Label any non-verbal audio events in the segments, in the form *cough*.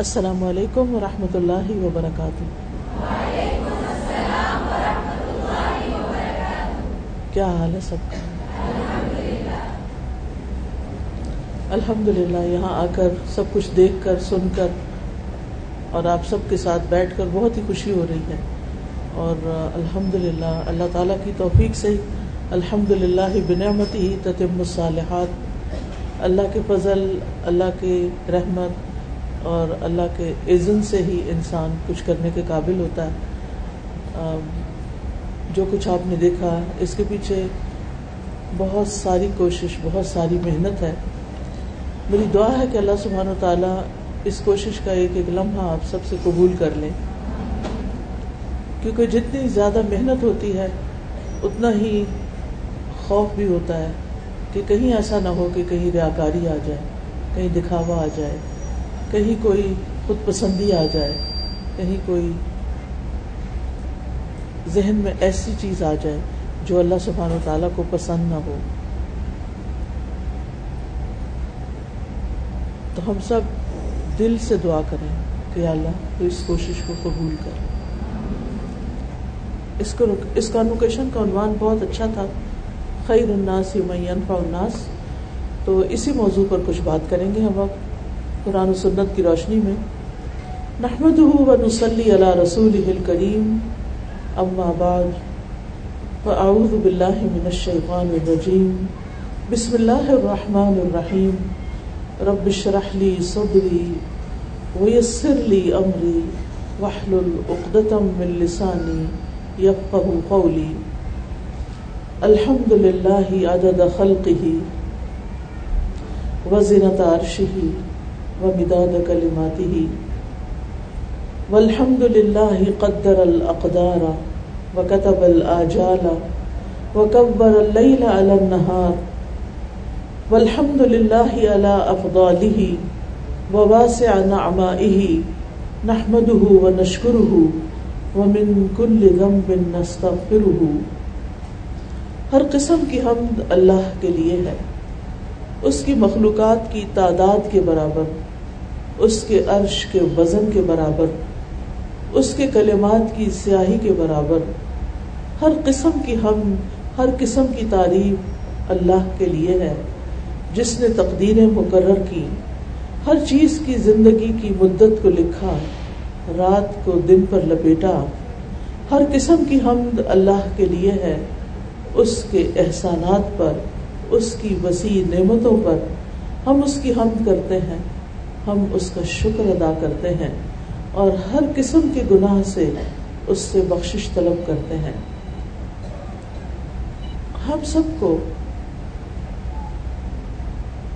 السلام علیکم ورحمۃ اللہ وبرکاتہ۔ کیا حال ہے سب؟ کا الحمد للہ یہاں آ کر سب کچھ دیکھ کر، سن کر اور آپ سب کے ساتھ بیٹھ کر بہت ہی خوشی ہو رہی ہے۔ اور الحمد للہ اللہ تعالیٰ کی توفیق سے الحمد للہ بنعمت ہی تتم الصالحات۔ اللہ کے فضل، اللہ کے رحمت اور اللہ کے عزن سے ہی انسان کچھ کرنے کے قابل ہوتا ہے۔ جو کچھ آپ نے دیکھا، اس کے پیچھے بہت ساری کوشش، بہت ساری محنت ہے۔ میری دعا ہے کہ اللہ سبحان و تعالیٰ اس کوشش کا ایک ایک لمحہ آپ سب سے قبول کر لیں۔ کیونکہ جتنی زیادہ محنت ہوتی ہے، اتنا ہی خوف بھی ہوتا ہے کہ کہیں ایسا نہ ہو کہ کہیں ریاکاری آ جائے، کہیں دکھاوا آ جائے۔ کہیں کوئی خود پسندی آ جائے، کہیں کوئی ذہن میں ایسی چیز آ جائے جو اللہ سبحانہ و تعالیٰ کو پسند نہ ہو۔ تو ہم سب دل سے دعا کریں کہ اللہ تو اس کوشش کو قبول کر۔ اس کو اس کانوکیشن کا عنوان بہت اچھا تھا۔ خیر الناس انفع الناس۔ تو اسی موضوع پر کچھ بات کریں گے ہم اب قرآن و سنت کی روشنی میں نحمد و نسلی علی رسول کریم اما بعد، فاعوذ باللہ من الشیطان الرجیم، بسم اللہ الرحمن الرحیم، رب اشرح لی صدری ویسر لی امری، واحلل عقدۃ من لسانی یفقهوا قولی۔ الحمد للہ عدد خلقه وزنة عرشه ومداد كلماته. والحمد لله قدر الأقدار وكتب الآجال وكبر الليل على النهار. والحمد لله على أفضاله وواسع نعمائه. نحمده ونشكره ومن كل ذنب نستغفره. ہر قسم کی حمد اللہ کے لیے ہے۔ اس کی مخلوقات کی تعداد کے برابر۔ اس کے عرش کے وزن کے برابر، اس کے کلمات کی سیاہی کے برابر۔ ہر قسم کی ہم، ہر قسم کی تعریف اللہ کے لیے ہے، جس نے تقدیریں مقرر کی۔ ہر چیز کی زندگی کی مدت کو لکھا، رات کو دن پر لپیٹا۔ ہر قسم کی حمد اللہ کے لیے ہے، اس کے احسانات پر، اس کی وسیع نعمتوں پر۔ ہم اس کی حمد کرتے ہیں۔ ہم اس کا شکر ادا کرتے ہیں اور ہر قسم کے گناہ سے اس سے بخشش طلب کرتے ہیں۔ ہم سب کو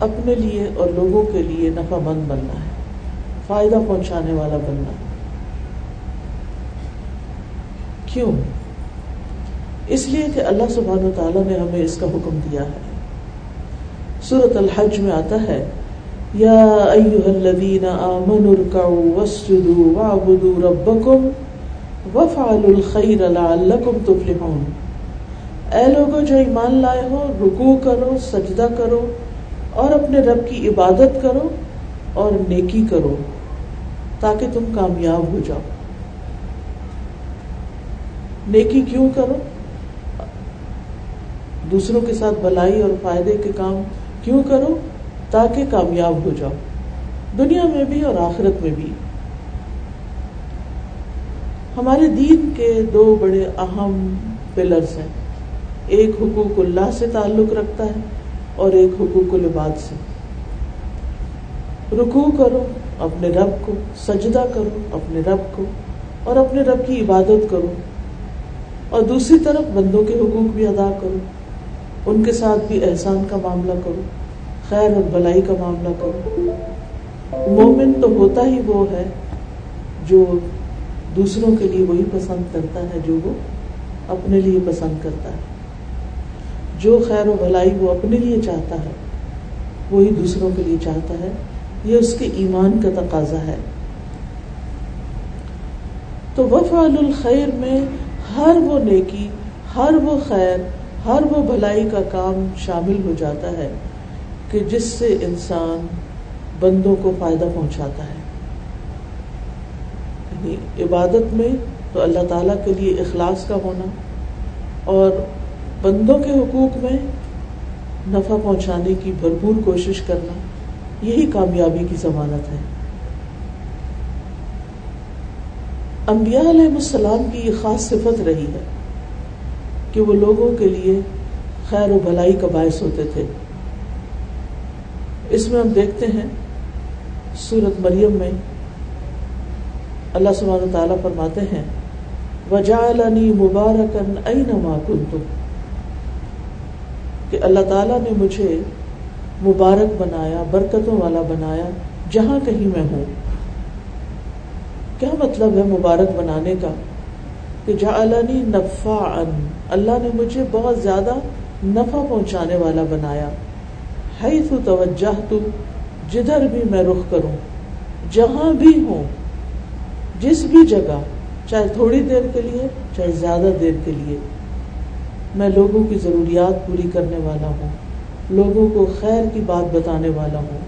اپنے لیے اور لوگوں کے لیے نفع مند بننا ہے، فائدہ پہنچانے والا بننا۔ کیوں؟ اس لیے کہ اللہ سبحانہ و تعالیٰ نے ہمیں اس کا حکم دیا ہے۔ سورت الحج میں آتا ہے یا ایوہ الذین آمنوا ارکعوا واسجدوا وعبدوا ربکم وفعلوا الخیر لعلکم تفلحون۔ اے لوگو، جو ایمان لائے ہو، رکوع کرو، سجدہ کرو، اور اپنے رب کی عبادت کرو اور نیکی کرو تاکہ تم کامیاب ہو جاؤ۔ نیکی کیوں کرو؟ دوسروں کے ساتھ بھلائی اور فائدے کے کام کیوں کرو؟ تاکہ کامیاب ہو جاؤ، دنیا میں بھی اور آخرت میں بھی۔ ہمارے دین کے دو بڑے اہم پلرس ہیں۔ ایک حقوق اللہ سے تعلق رکھتا ہے اور ایک حقوق العباد سے۔ رکوع کرو، اپنے رب کو، سجدہ کرو، اپنے رب کو، اور اپنے رب کی عبادت کرو۔ اور دوسری طرف بندوں کے حقوق بھی ادا کرو۔ ان کے ساتھ بھی احسان کا معاملہ کرو۔ خیر اور بلائی کا معاملہ کرو۔ مومن تو ہوتا ہی وہ ہے جو دوسروں کے لیے وہی پسند کرتا ہے، جو وہ اپنے لیے پسند کرتا ہے۔ جو خیر و بھلائی وہ اپنے لیے چاہتا ہے، وہی دوسروں کے لیے چاہتا ہے۔ یہ اس کے ایمان کا تقاضا ہے۔ تو وفعل الخیر میں ہر وہ نیکی، ہر وہ خیر، ہر وہ بھلائی کا کام شامل ہو جاتا ہے۔ کہ جس سے انسان بندوں کو فائدہ پہنچاتا ہے۔ یعنی عبادت میں تو اللہ تعالیٰ کے لیے اخلاص کا ہونا اور بندوں کے حقوق میں نفع پہنچانے کی بھرپور کوشش کرنا، یہی کامیابی کی ضمانت ہے۔ انبیاء علیہ السلام کی یہ خاص صفت رہی ہے کہ وہ لوگوں کے لیے خیر و بھلائی کا باعث ہوتے تھے۔ اس میں ہم دیکھتے ہیں سورت مریم میں اللہ سبحانہ تعالیٰ فرماتے ہیں وجعلنی مبارکن اینما کنتم کہ اللہ تعالیٰ نے مجھے مبارک بنایا، برکتوں والا بنایا جہاں کہیں میں ہوں۔ کیا مطلب ہے مبارک بنانے کا؟ کہ جعلنی نفعا اللہ نے مجھے بہت زیادہ نفع پہنچانے والا بنایا۔ حیث توجہت، جدھر بھی میں رخ کروں، جہاں بھی ہوں، جس بھی جگہ، چاہے تھوڑی دیر کے لیے، چاہے زیادہ دیر کے لیے، میں لوگوں کی ضروریات پوری کرنے والا ہوں، لوگوں کو خیر کی بات بتانے والا ہوں،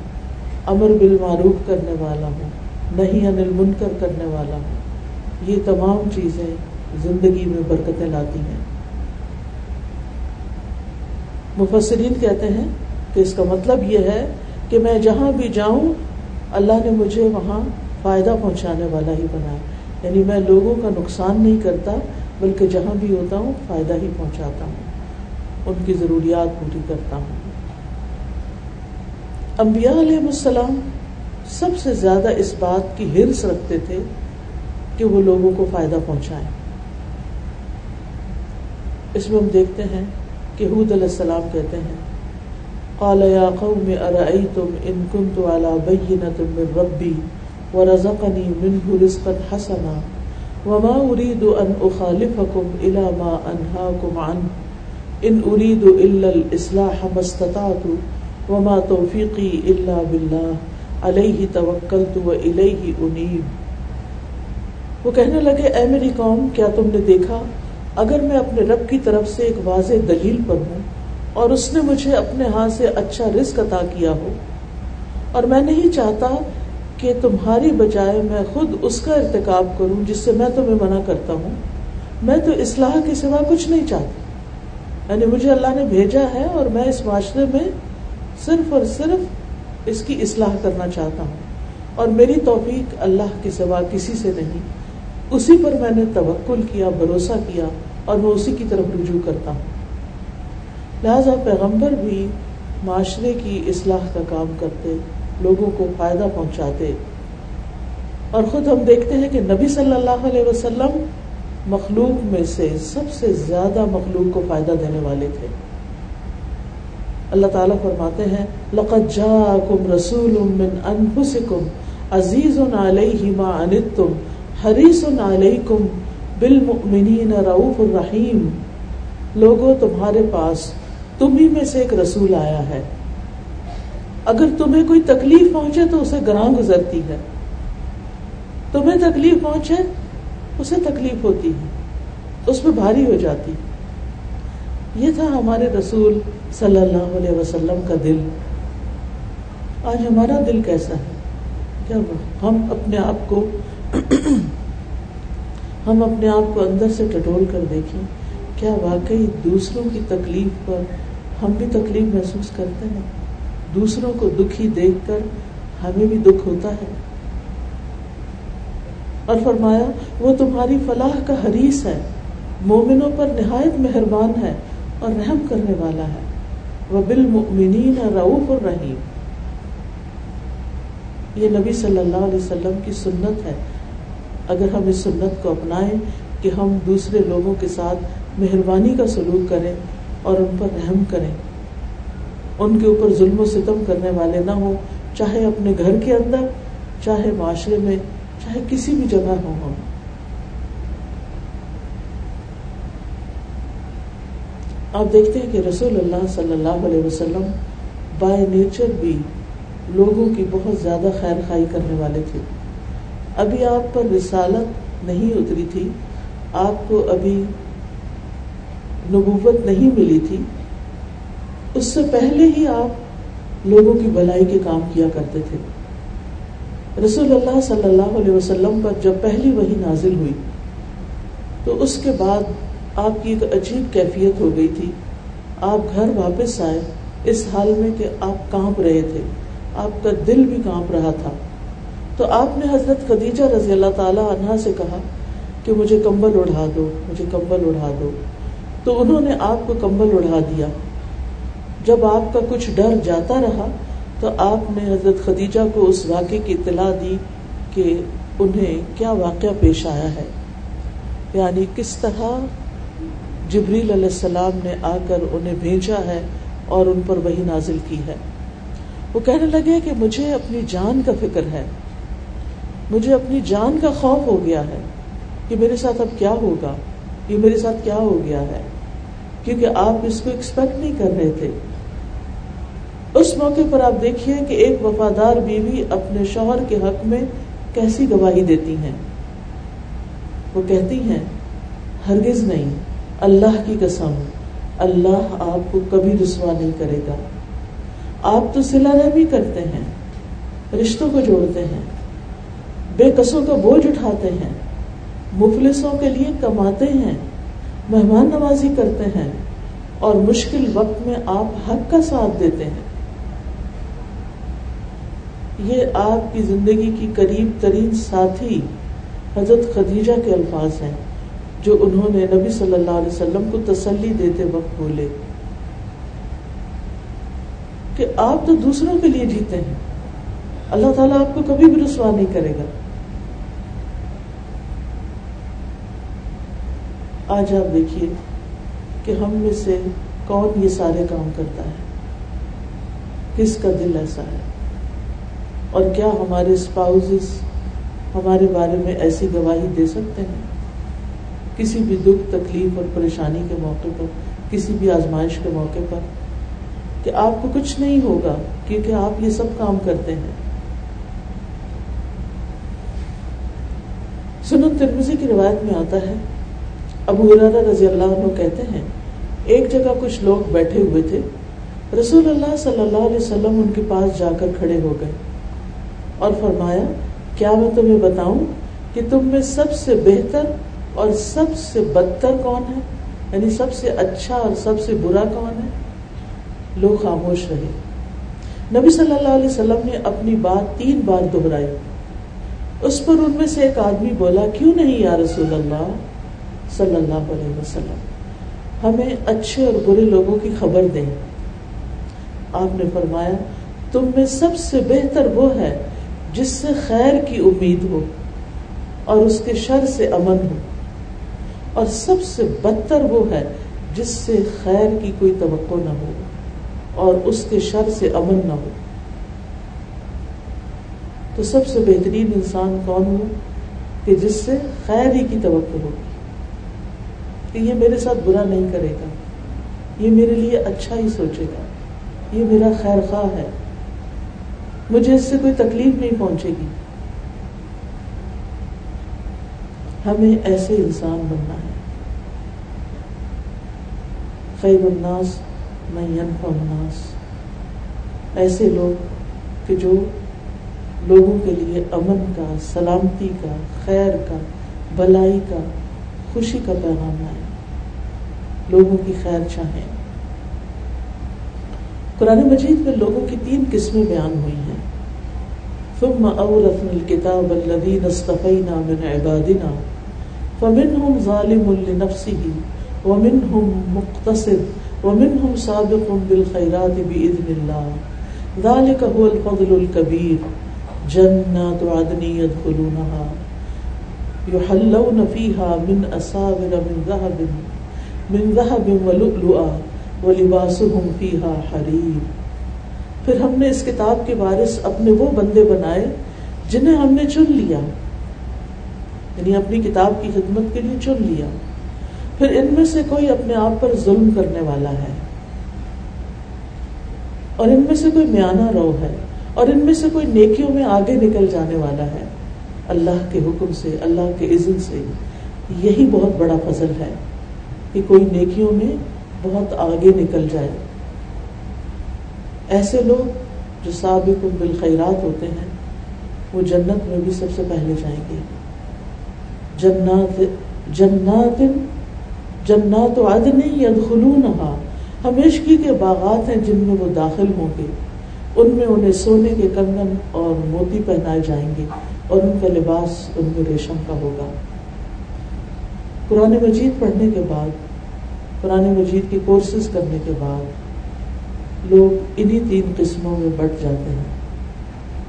امر بالمعروف کرنے والا ہوں نہیں انل منکر کرنے والا ہوں۔ یہ تمام چیزیں زندگی میں برکتیں لاتی ہیں۔ مفسرین کہتے ہیں کہ اس کا مطلب یہ ہے کہ میں جہاں بھی جاؤں، اللہ نے مجھے وہاں فائدہ پہنچانے والا ہی بنایا۔ یعنی میں لوگوں کا نقصان نہیں کرتا، بلکہ جہاں بھی ہوتا ہوں، فائدہ ہی پہنچاتا ہوں۔ ان کی ضروریات پوری کرتا ہوں۔ انبیاء علیہ السلام سب سے زیادہ اس بات کی ہرس رکھتے تھے کہ وہ لوگوں کو فائدہ پہنچائیں۔ اس میں ہم دیکھتے ہیں کہ حود علیہ السلام کہتے ہیں قال يا قوم ارأيتم ان كنت على بينة من ربي ورزقني منه رزقا حسنا وما اريد ان اخالفكم الى ما انهاكم عنه ان اريد الا الاصلاح ما استطعت وما توفيقي الا بالله عليه توكلت واليه انيب وہ کہنے لگے، اے میری قوم، کیا تم نے دیکھا؟ اگر میں اپنے رب کی طرف سے ایک واضح دلیل پر ہوں اور اس نے مجھے اپنے ہاتھ سے اچھا رزق عطا کیا ہو۔ اور میں نہیں چاہتا کہ تمہاری بجائے میں خود اس کا ارتکاب کروں جس سے میں تمہیں منع کرتا ہوں۔ میں تو اصلاح کے سوا کچھ نہیں چاہتی یعنی مجھے اللہ نے بھیجا ہے اور میں اس معاشرے میں صرف اور صرف اس کی اصلاح کرنا چاہتا ہوں۔ اور میری توفیق اللہ کے سوا کسی سے نہیں۔ اسی پر میں نے توکل کیا، بھروسہ کیا اور میں اسی کی طرف رجوع کرتا ہوں۔ لہذا پیغمبر بھی معاشرے کی اصلاح کا کام کرتے، لوگوں کو فائدہ پہنچاتے۔ اور خود ہم دیکھتے ہیں کہ نبی صلی اللہ علیہ وسلم مخلوق میں سے سب سے زیادہ مخلوق کو فائدہ دینے والے تھے۔ اللہ تعالیٰ فرماتے ہیں، لقد جاءکم رسول من انفسکم عزیز علیہ ما انتم حریص علیکم بالمؤمنین رعوف الرحیم۔ لوگوں تمہارے پاس تمہیں میں سے ایک رسول آیا ہے۔ اگر تمہیں کوئی تکلیف پہنچے تو اسے گراں گزرتی ہے۔ تمہیں تکلیف پہنچے، اسے تکلیف ہوتی ہے۔ اس پہ بھاری ہو جاتی۔ یہ تھا ہمارے رسول صلی اللہ علیہ وسلم کا دل۔ آج ہمارا دل کیسا ہے؟ کیا ہم اپنے آپ کو *clears throat* ہم اپنے آپ کو اندر سے ٹٹول کر دیکھیں؟ کیا واقعی دوسروں کی تکلیف پر ہم بھی تکلیف محسوس کرتے ہیں۔ دوسروں کو دکھی دیکھ کر ہمیں بھی دکھ ہوتا ہے۔ اور فرمایا، وہ تمہاری فلاح کا حریث ہے، مومنوں پر نہایت مہربان ہے اور رحم کرنے والا ہے۔ وہ بالمؤمنین رعوف الرحیم یہ نبی صلی اللہ علیہ وسلم کی سنت ہے۔ اگر ہم اس سنت کو اپنائیں کہ ہم دوسرے لوگوں کے ساتھ مہربانی کا سلوک کریں اور ان پر رحم کریں۔ ان کے اوپر ظلم و ستم کرنے والے نہ ہوں، چاہے اپنے گھر کے اندر، چاہے معاشرے میں، چاہے کسی بھی جگہ ہو ہم۔ آپ دیکھتے ہیں کہ رسول اللہ صلی اللہ علیہ وسلم بائی نیچر بھی لوگوں کی بہت زیادہ خیر خائی کرنے والے تھے۔ ابھی آپ پر رسالت نہیں اتری تھی، آپ کو ابھی نبوت نہیں ملی تھی، اس سے پہلے ہی آپ لوگوں کی بلائی کے کام کیا کرتے تھے۔ رسول اللہ صلی اللہ علیہ وسلم پر جب پہلی وہی نازل ہوئی، تو اس کے بعد آپ کی ایک عجیب کیفیت ہو گئی تھی۔ آپ گھر واپس آئے، اس حال میں کہ آپ کانپ رہے تھے۔ آپ کا دل بھی کانپ رہا تھا۔ تو آپ نے حضرت خدیجہ رضی اللہ تعالی عنہ سے کہا کہ مجھے کمبل اڑا دو، مجھے کمبل اڑا دو۔ تو انہوں نے آپ کو کمبل اڑا دیا۔ جب آپ کا کچھ ڈر جاتا رہا، تو آپ نے حضرت خدیجہ کو اس واقعے کی اطلاع دی کہ انہیں کیا واقعہ پیش آیا ہے۔ یعنی کس طرح جبریل علیہ السلام نے آ کر انہیں بھیجا ہے اور ان پر وہی نازل کی ہے۔ وہ کہنے لگے کہ مجھے اپنی جان کا فکر ہے۔ مجھے اپنی جان کا خوف ہو گیا ہے کہ میرے ساتھ اب کیا ہوگا؟ یہ میرے ساتھ کیا ہو گیا ہے؟ کیونکہ آپ اس کو ایکسپیکٹ نہیں کر رہے تھے۔ اس موقع پر آپ دیکھیے کہ ایک وفادار بیوی اپنے شوہر کے حق میں کیسی گواہی دیتی ہیں۔ وہ کہتی ہیں، ہرگز نہیں، اللہ کی قسم، اللہ آپ کو کبھی رسوا نہیں کرے گا۔ آپ تو سلا رحمی کرتے ہیں، رشتوں کو جوڑتے ہیں، بے قصوں کا بوجھ اٹھاتے ہیں، مفلسوں کے لیے کماتے ہیں۔ مہمان نوازی کرتے ہیں اور مشکل وقت میں آپ حق کا ساتھ دیتے ہیں۔ یہ آپ کی زندگی کی قریب ترین ساتھی حضرت خدیجہ کے الفاظ ہیں، جو انہوں نے نبی صلی اللہ علیہ وسلم کو تسلی دیتے وقت بولے۔ کہ آپ تو دوسروں کے لیے جیتے ہیں، اللہ تعالیٰ آپ کو کبھی بھی رسوا نہیں کرے گا۔ آج آپ دیکھیے کہ ہم میں سے کون یہ سارے کام کرتا ہے؟ کس کا دل ایسا ہے؟ اور کیا ہمارے اسپاؤز ہمارے بارے میں ایسی گواہی دے سکتے ہیں؟ کسی بھی دکھ، تکلیف اور پریشانی کے موقع پر، کسی بھی آزمائش کے موقع پر کہ آپ کو کچھ نہیں ہوگا، کیونکہ آپ یہ سب کام کرتے ہیں۔ سنن ترمزی کی روایت میں آتا ہے ابو رضی اللہ عنہ کہتے ہیں، ایک جگہ کچھ لوگ بیٹھے ہوئے تھے، رسول اللہ صلی اللہ علیہ وسلم ان کے پاس جا کر کھڑے ہو گئے اور فرمایا، کیا میں تمہیں بتاؤں کہ تم میں سب سے بہتر اور سب سے بدتر کون ہے؟ یعنی سب سے اچھا اور سب سے برا کون ہے؟ لوگ خاموش رہے۔ نبی صلی اللہ علیہ وسلم نے اپنی بات تین بار دہرائی۔ اس پر ان میں سے ایک آدمی بولا، کیوں نہیں یا رسول اللہ؟ صلی اللہ علیہ وسلم۔ ہمیں اچھے اور برے لوگوں کی خبر دیں۔ آپ نے فرمایا، تم میں سب سے بہتر وہ ہے جس سے خیر کی امید ہو اور اس کے شر سے امن ہو۔ اور سب سے بدتر وہ ہے جس سے خیر کی کوئی توقع نہ ہو اور اس کے شر سے امن نہ ہو۔ تو سب سے بہترین انسان کون ہو کہ جس سے خیر ہی کی توقع ہوگی کہ یہ میرے ساتھ برا نہیں کرے گا۔ یہ میرے لیے اچھا ہی سوچے گا۔ یہ میرا خیر خواہ ہے۔ مجھے اس سے کوئی تکلیف نہیں پہنچے گی۔ ہمیں ایسے انسان بننا ہے۔ خیر الناس الناس۔ ایسے لوگ کہ جو لوگوں کے لیے امن کا، سلامتی کا، خیر کا، بلائی کا خوشی کا پیغام لائے لوگوں کی خیر چاہیں۔ قرآن مجید میں لوگوں کی تین قسمیں بیان ہوئی ہیں۔ ثم اورثنا الكتاب الذين اصطفينا من عبادنا، فمنهم ظالم لنفسه، ومنهم مقتصد، ومنهم سابق بالخيرات بإذن الله۔ ذلك هو الفضل الكبير۔ جنات عدن يدخلونها۔ يحلون فيها من أساور من ذهب من ذهب ولؤلؤا ولباسهم فيها حرير۔ پھر ہم نے اس کتاب کے وارث اپنے وہ بندے بنائے جنہیں ہم نے چن لیا۔ یعنی اپنی کتاب کی خدمت کے لیے چن لیا۔ پھر ان میں سے کوئی اپنے آپ پر ظلم کرنے والا ہے۔ اور ان میں سے کوئی میانہ رو ہے۔ اور ان میں سے کوئی نیکیوں میں آگے نکل جانے والا ہے۔ اللہ کے حکم سے، اللہ کے عزن سے یہی بہت بڑا فضل ہے کہ کوئی نیکیوں میں بہت آگے نکل جائے۔ ایسے لوگ جو سابق بالخیرات ہوتے ہیں، وہ جنت میں بھی سب سے پہلے جائیں گے۔ جنات جنات جنات عدن یدخلونہا۔ ہمیشگی کے باغات ہیں جن میں وہ داخل ہوں گے۔ ان میں انہیں سونے کے کنگن اور موتی پہنائے جائیں گے۔ اور ان کا لباس ان میں ریشم کا ہوگا۔ قرآن مجید پڑھنے کے بعد، قرآن مجید کے کورسز کرنے کے بعد، لوگ انہی تین قسموں میں بٹ جاتے ہیں۔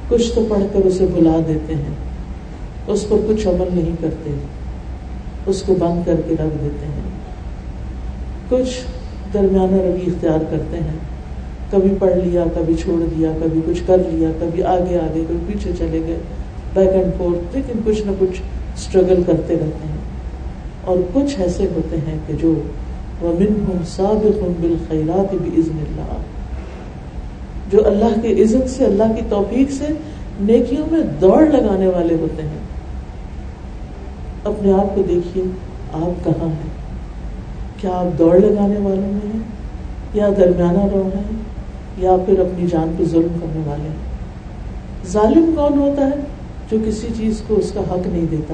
کچھ تو پڑھ کر اسے بلا دیتے ہیں، اس پر کچھ عمل نہیں کرتے، اس کو بند کر کے رکھ دیتے ہیں۔ کچھ درمیانہ روی اختیار کرتے ہیں، کبھی پڑھ لیا، کبھی چھوڑ دیا، کبھی کچھ کر لیا، کبھی آگے آگے، کبھی پیچھے چلے گئے۔ بیک اینڈ فورتھ لیکن کچھ نہ کچھ اسٹرگل کرتے رہتے ہیں۔ اور کچھ ایسے ہوتے ہیں کہ جو بالخیرات بزن اللہ جو اللہ کے عزت سے، اللہ کی توفیق سے نیکیوں میں دوڑ لگانے والے ہوتے ہیں۔ اپنے آپ کو دیکھیے، آپ کہاں ہیں؟ کیا آپ دوڑ لگانے والوں میں ہیں؟ یا درمیانہ رو ہیں؟ یا پھر اپنی جان پہ ظلم کرنے والے ہیں؟ ظالم کون ہوتا ہے؟ جو کسی چیز کو اس کا حق نہیں دیتا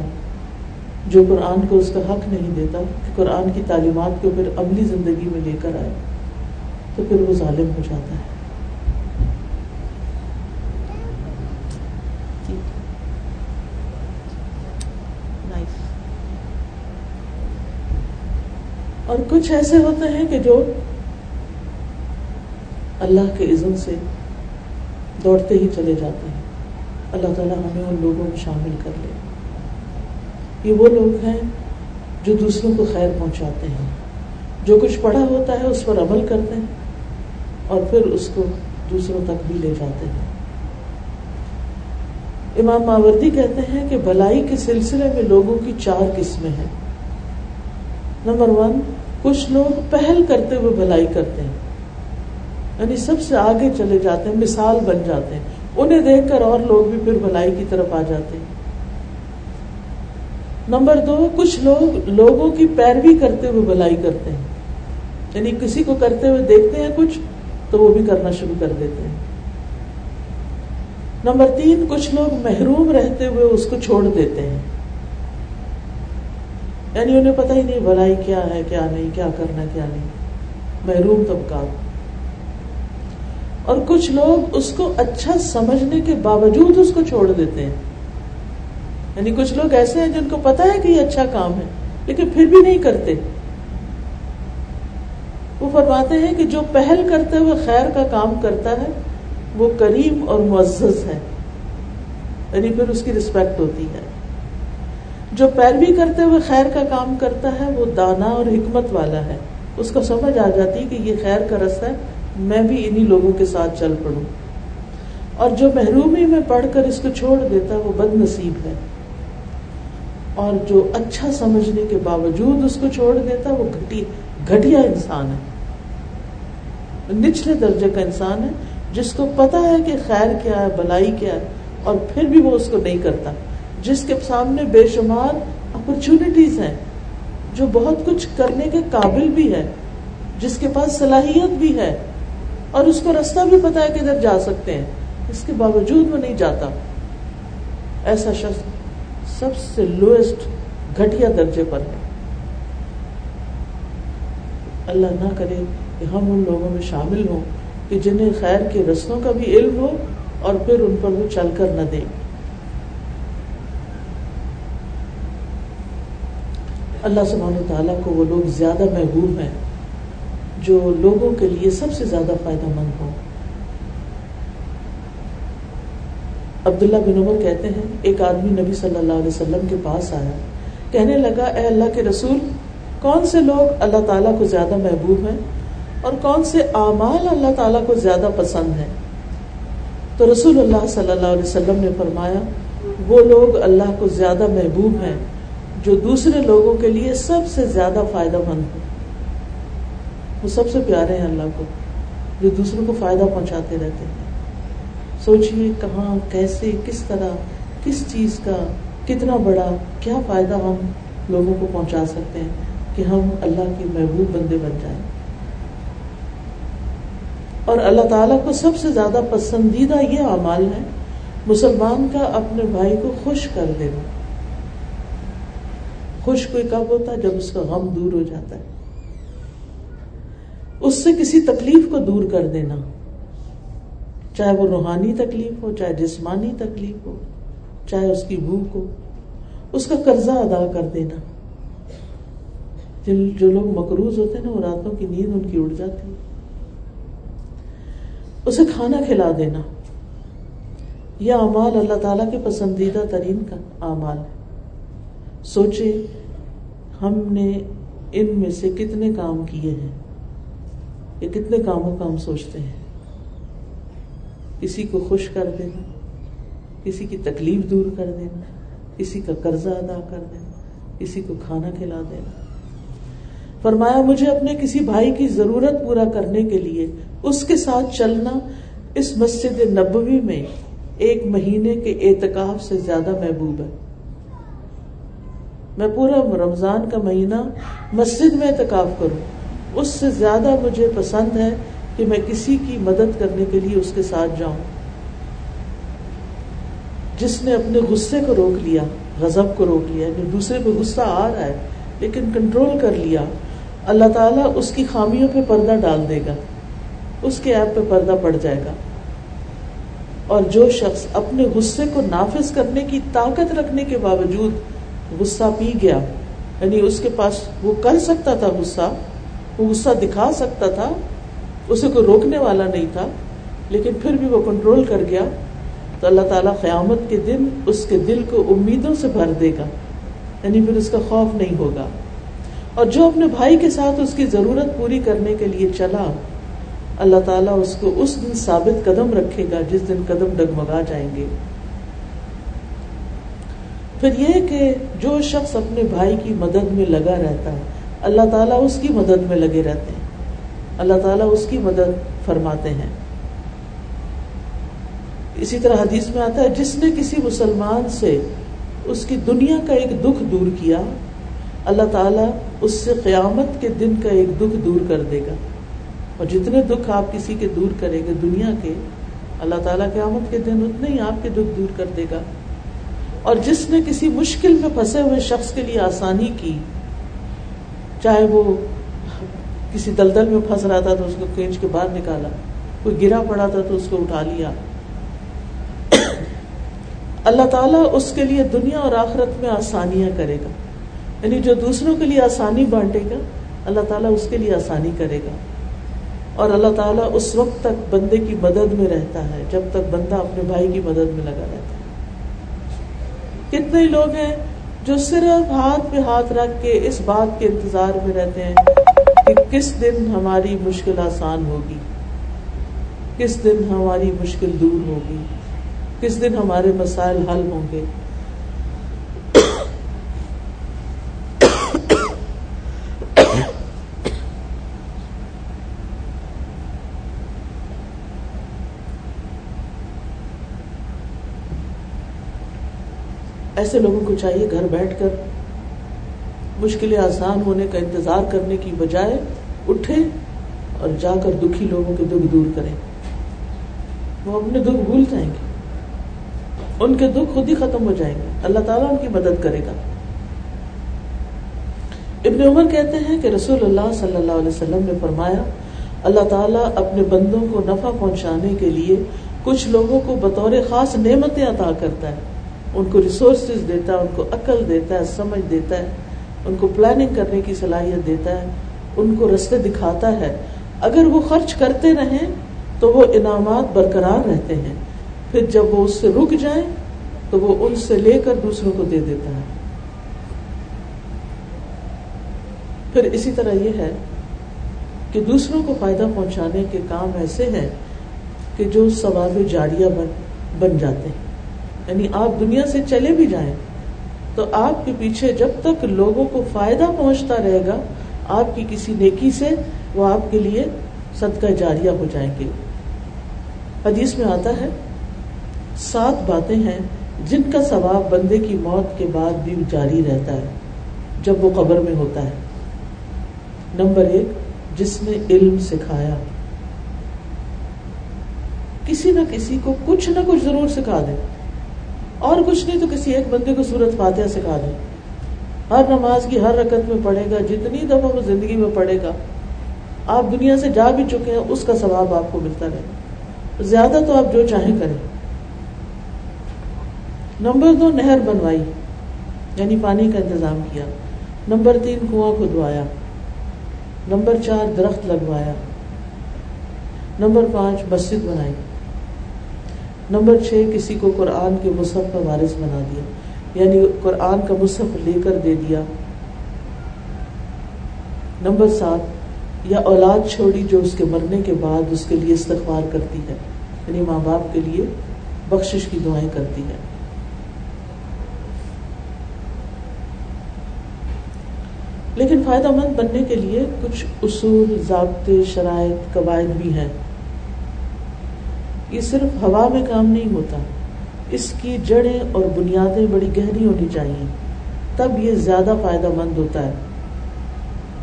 جو قرآن کو اس کا حق نہیں دیتا کہ قرآن کی تعلیمات کو پھر عملی زندگی میں لے کر آئے تو پھر وہ ظالم ہو جاتا ہے۔ اور کچھ ایسے ہوتے ہیں کہ جو اللہ کے عزم سے دوڑتے ہی چلے جاتے ہیں۔ اللہ تعالیٰ ہمیں ان لوگوں میں شامل کر لے۔ یہ وہ لوگ ہیں جو دوسروں کو خیر پہنچاتے ہیں۔ جو کچھ پڑھا ہوتا ہے اس پر عمل کرتے ہیں اور پھر اس کو دوسروں تک بھی لے جاتے ہیں۔ امام ماوردی کہتے ہیں کہ بلائی کے سلسلے میں لوگوں کی چار قسمیں ہیں۔ نمبر ون، کچھ لوگ پہل کرتے ہوئے بھلائی کرتے ہیں یعنی سب سے آگے چلے جاتے ہیں، مثال بن جاتے ہیں۔ انہیں دیکھ کر اور لوگ بھی پھر بھلائی کی طرف آ جاتے ہیں۔ نمبر دو، کچھ لوگ لوگوں کی پیروی کرتے ہوئے بھلائی کرتے ہیں۔ یعنی کسی کو کرتے ہوئے دیکھتے ہیں کچھ، تو وہ بھی کرنا شروع کر دیتے ہیں۔ نمبر تین، کچھ لوگ محروم رہتے ہوئے اس کو چھوڑ دیتے ہیں۔ یعنی انہیں پتہ ہی نہیں بھلائی کیا ہے، کیا نہیں، کیا کرنا، کیا نہیں۔ محروم طبقات۔ اور کچھ لوگ اس کو اچھا سمجھنے کے باوجود اس کو چھوڑ دیتے ہیں۔ یعنی کچھ لوگ ایسے ہیں جن کو پتا ہے کہ یہ اچھا کام ہے، لیکن پھر بھی نہیں کرتے۔ وہ فرماتے ہیں کہ جو پہل کرتے ہوئے خیر کا کام کرتا ہے، وہ کریم اور معزز ہے۔ یعنی پھر اس کی رسپیکٹ ہوتی ہے۔ جو پیروی کرتے ہوئے خیر کا کام کرتا ہے، وہ دانا اور حکمت والا ہے۔ اس کو سمجھ آ جاتی کہ یہ خیر کا رستہ ہے۔ میں بھی انہی لوگوں کے ساتھ چل پڑوں۔ اور جو محرومی میں پڑھ کر اس کو چھوڑ دیتا وہ بد نصیب ہے۔ اور جو اچھا سمجھنے کے باوجود اس کو چھوڑ دیتا وہ گھٹیا انسان ہے۔ نچلے درجے کا انسان ہے، جس کو پتا ہے کہ خیر کیا ہے، بلائی کیا ہے، اور پھر بھی وہ اس کو نہیں کرتا۔ جس کے سامنے بے شمار اپرچونٹیز ہیں، جو بہت کچھ کرنے کے قابل بھی ہے، جس کے پاس صلاحیت بھی ہے۔ اور اس کو رستہ بھی پتا ہے کہ ادھر جا سکتے ہیں۔ اس کے باوجود وہ نہیں جاتا۔ ایسا شخص سب سے لوئسٹ گھٹیا درجے پر ہے۔ اللہ نہ کرے کہ ہم ان لوگوں میں شامل ہوں کہ جنہیں خیر کے رستوں کا بھی علم ہو اور پھر ان پر وہ چل کر نہ دیں اللہ سبحانہ تعالیٰ کو وہ لوگ زیادہ محبوب ہیں۔ جو لوگوں کے لیے سب سے زیادہ فائدہ مند ہو۔ عبداللہ بن عمر کہتے ہیں، ایک آدمی نبی صلی اللہ علیہ وسلم کے پاس آیا، کہنے لگا، اے اللہ کے رسول، کون سے لوگ اللہ تعالیٰ کو زیادہ محبوب ہیں اور کون سے اعمال اللہ تعالیٰ کو زیادہ پسند ہیں؟ تو رسول اللہ صلی اللہ علیہ وسلم نے فرمایا، وہ لوگ اللہ کو زیادہ محبوب ہیں جو دوسرے لوگوں کے لیے سب سے زیادہ فائدہ مند ہو وہ سب سے پیارے ہیں اللہ کو، جو دوسروں کو فائدہ پہنچاتے رہتے ہیں۔ سوچیے کہاں، کیسے، کس طرح، کس چیز کا، کتنا بڑا، کیا فائدہ ہم لوگوں کو پہنچا سکتے ہیں کہ ہم اللہ کے محبوب بندے بن جائیں۔ اور اللہ تعالیٰ کو سب سے زیادہ پسندیدہ یہ اعمال ہے مسلمان کا اپنے بھائی کو خوش کر دینا۔ خوش کوئی کب ہوتا ہے؟ جب اس کا غم دور ہو جاتا ہے۔ اس سے کسی تکلیف کو دور کر دینا۔ چاہے وہ روحانی تکلیف ہو، چاہے جسمانی تکلیف ہو، چاہے اس کی بھوک ہو، اس کا قرضہ ادا کر دینا۔ جو لوگ مقروض ہوتے ہیں نا، وہ راتوں کی نیند ان کی اڑ جاتی ہے۔ اسے کھانا کھلا دینا۔ یہ اعمال اللہ تعالیٰ کے پسندیدہ ترین کا اعمال ہے۔ سوچے ہم نے ان میں سے کتنے کام کیے ہیں۔ یہ کتنے کاموں کا ہم سوچتے ہیں۔ کسی کو خوش کر دینا، کسی کی تکلیف دور کر دینا، کسی کا قرضہ ادا کر دینا، کسی کو کھانا کھلا دینا۔ فرمایا، مجھے اپنے کسی بھائی کی ضرورت پورا کرنے کے لیے اس کے ساتھ چلنا اس مسجد نبوی میں ایک مہینے کے اعتکاف سے زیادہ محبوب ہے۔ میں پورا رمضان کا مہینہ مسجد میں اعتکاف کروں۔ اس سے زیادہ مجھے پسند ہے کہ میں کسی کی مدد کرنے کے لیے اس کے ساتھ جاؤں۔ جس نے اپنے غصے کو روک لیا، غضب کو روک لیا یعنی دوسرے پہ غصہ آ رہا ہے، لیکن کنٹرول کر لیا، اللہ تعالیٰ اس کی خامیوں پہ پردہ ڈال دے گا۔ اس کے ایپ پہ پردہ پڑ جائے گا۔ اور جو شخص اپنے غصے کو نافذ کرنے کی طاقت رکھنے کے باوجود غصہ پی گیا یعنی اس کے پاس وہ کر سکتا تھا غصہ وہ غصہ دکھا سکتا تھا، اسے کوئی روکنے والا نہیں تھا، لیکن پھر بھی وہ کنٹرول کر گیا۔ تو اللہ تعالیٰ قیامت کے دن اس کے دل کو امیدوں سے بھر دے گا۔ یعنی پھر اس کا خوف نہیں ہوگا۔ اور جو اپنے بھائی کے ساتھ اس کی ضرورت پوری کرنے کے لیے چلا، اللہ تعالیٰ اس کو اس دن ثابت قدم رکھے گا جس دن قدم ڈگمگا جائیں گے۔ پھر یہ کہ جو شخص اپنے بھائی کی مدد میں لگا رہتا ہے اللہ تعالیٰ اس کی مدد میں لگے رہتے ہیں۔ اللہ تعالیٰ اس کی مدد فرماتے ہیں۔ اسی طرح حدیث میں آتا ہے، جس نے کسی مسلمان سے اس کی دنیا کا ایک دکھ دور کیا، اللہ تعالیٰ اس سے قیامت کے دن کا ایک دکھ دور کر دے گا۔ اور جتنے دکھ آپ کسی کے دور کریں گے دنیا کے، اللہ تعالیٰ قیامت کے دن اتنے ہی آپ کے دکھ دور کر دے گا۔ اور جس نے کسی مشکل میں پھنسے ہوئے شخص کے لیے آسانی کی چاہے وہ کسی دلدل میں پھنس رہا تھا تو اس کو کینچ کے باہر نکالا، کوئی گرا پڑا تھا تو اس کو اٹھا لیا۔ اللہ تعالیٰ اس کے لیے دنیا اور آخرت میں آسانیاں کرے گا۔ یعنی جو دوسروں کے لیے آسانی بانٹے گا، اللہ تعالیٰ اس کے لیے آسانی کرے گا۔ اور اللہ تعالیٰ اس وقت تک بندے کی مدد میں رہتا ہے، جب تک بندہ اپنے بھائی کی مدد میں لگا رہتا ہے۔ کتنے لوگ ہیں جو صرف ہاتھ پہ ہاتھ رکھ کے اس بات کے انتظار میں رہتے ہیں کہ کس دن ہماری مشکل آسان ہوگی، کس دن ہماری مشکل دور ہوگی، کس دن ہمارے مسائل حل ہوں گے۔ ایسے لوگوں کو چاہیے گھر بیٹھ کر مشکلیں آسان ہونے کا انتظار کرنے کی بجائے اٹھے اور جا کر دکھی لوگوں کے دکھ دور کریں۔ وہ اپنے دکھ بھول جائیں گے۔ ان کے دکھ خود ہی ختم ہو جائیں گے۔ اللہ تعالیٰ ان کی مدد کرے گا۔ ابن عمر کہتے ہیں کہ رسول اللہ صلی اللہ علیہ وسلم نے فرمایا، اللہ تعالیٰ اپنے بندوں کو نفع پہنچانے کے لیے کچھ لوگوں کو بطور خاص نعمتیں عطا کرتا ہے۔ ان کو ریسورسز دیتا ہے، ان کو عقل دیتا ہے، سمجھ دیتا ہے، ان کو پلاننگ کرنے کی صلاحیت دیتا ہے، ان کو رستے دکھاتا ہے۔ اگر وہ خرچ کرتے رہیں تو وہ انعامات برقرار رہتے ہیں۔ پھر جب وہ اس سے رک جائیں تو وہ ان سے لے کر دوسروں کو دے دیتا ہے۔ پھر اسی طرح یہ ہے کہ دوسروں کو فائدہ پہنچانے کے کام ایسے ہیں کہ جو ثواب جاریہ بن بن جاتے ہیں۔ یعنی آپ دنیا سے چلے بھی جائیں، تو آپ کے پیچھے جب تک لوگوں کو فائدہ پہنچتا رہے گا، آپ کی کسی نیکی سے وہ آپ کے لیے صدقہ جاریہ ہو جائیں گے۔ حدیث میں آتا ہے، سات باتیں ہیں جن کا ثواب بندے کی موت کے بعد بھی جاری رہتا ہے، جب وہ قبر میں ہوتا ہے۔ نمبر ایک، جس نے علم سکھایا۔ کسی نہ کسی کو کچھ نہ کچھ ضرور سکھا دے۔ اور کچھ نہیں تو کسی ایک بندے کو صورت فاتحہ سکھا دیں ہر نماز کی ہر رکت میں پڑھے گا، جتنی دفعہ وہ زندگی میں پڑھے گا، آپ دنیا سے جا بھی چکے ہیں، اس کا ثواب آپ کو ملتا رہے زیادہ تو آپ جو چاہیں کریں۔ نمبر دو، نہر بنوائی یعنی پانی کا انتظام کیا۔ نمبر تین، کنواں کھدوایا نمبر چار، درخت لگوایا۔ نمبر پانچ، مسجد بنائی۔ نمبر چھ، کسی کو قرآن کے مصحف کا وارث بنا دیا یعنی قرآن کا مصحف لے کر دے دیا۔ نمبر سات، یا اولاد چھوڑی جو اس کے مرنے کے بعد اس کے لیے استغفار کرتی ہے یعنی ماں باپ کے لیے بخشش کی دعائیں کرتی ہے۔ لیکن فائدہ مند بننے کے لیے کچھ اصول، ضابطے، شرائط، قواعد بھی ہیں۔ یہ صرف ہوا میں کام نہیں ہوتا۔ اس کی جڑیں اور بنیادیں بڑی گہری ہونی چاہیے، تب یہ زیادہ فائدہ مند ہوتا ہے۔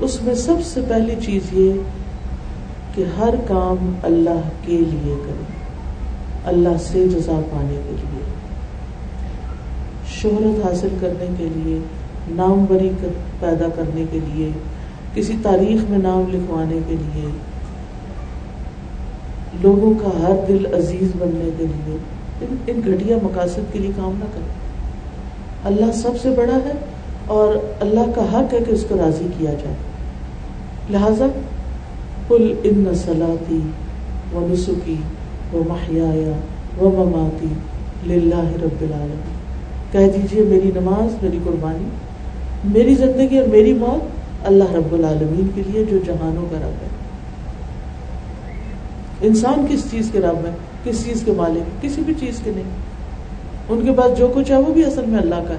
اس میں سب سے پہلی چیز یہ کہ ہر کام اللہ کے لیے کرے اللہ سے جزا پانے کے لیے۔ شہرت حاصل کرنے کے لیے، نام بری پیدا کرنے کے لیے، کسی تاریخ میں نام لکھوانے کے لیے لوگوں کا ہر دل عزیز بننے کے لیے ان گھٹیا مقاصد کے لیے کام نہ کریں۔ اللہ سب سے بڑا ہے اور اللہ کا حق ہے کہ اس کو راضی کیا جائے۔ لہذا کل ان سلاتی و نسخی و محیا و مماتی رب العالم کہہ دیجیے میری نماز، میری قربانی، میری زندگی اور میری موت اللہ رب العالمین کے لیے جو جہانوں کا رب ہے۔ انسان کس چیز کے رب ہے، کس چیز کے مالک، کسی بھی چیز کے نہیں۔ ان کے پاس جو کچھ ہے، وہ بھی اصل میں اللہ کا ہے۔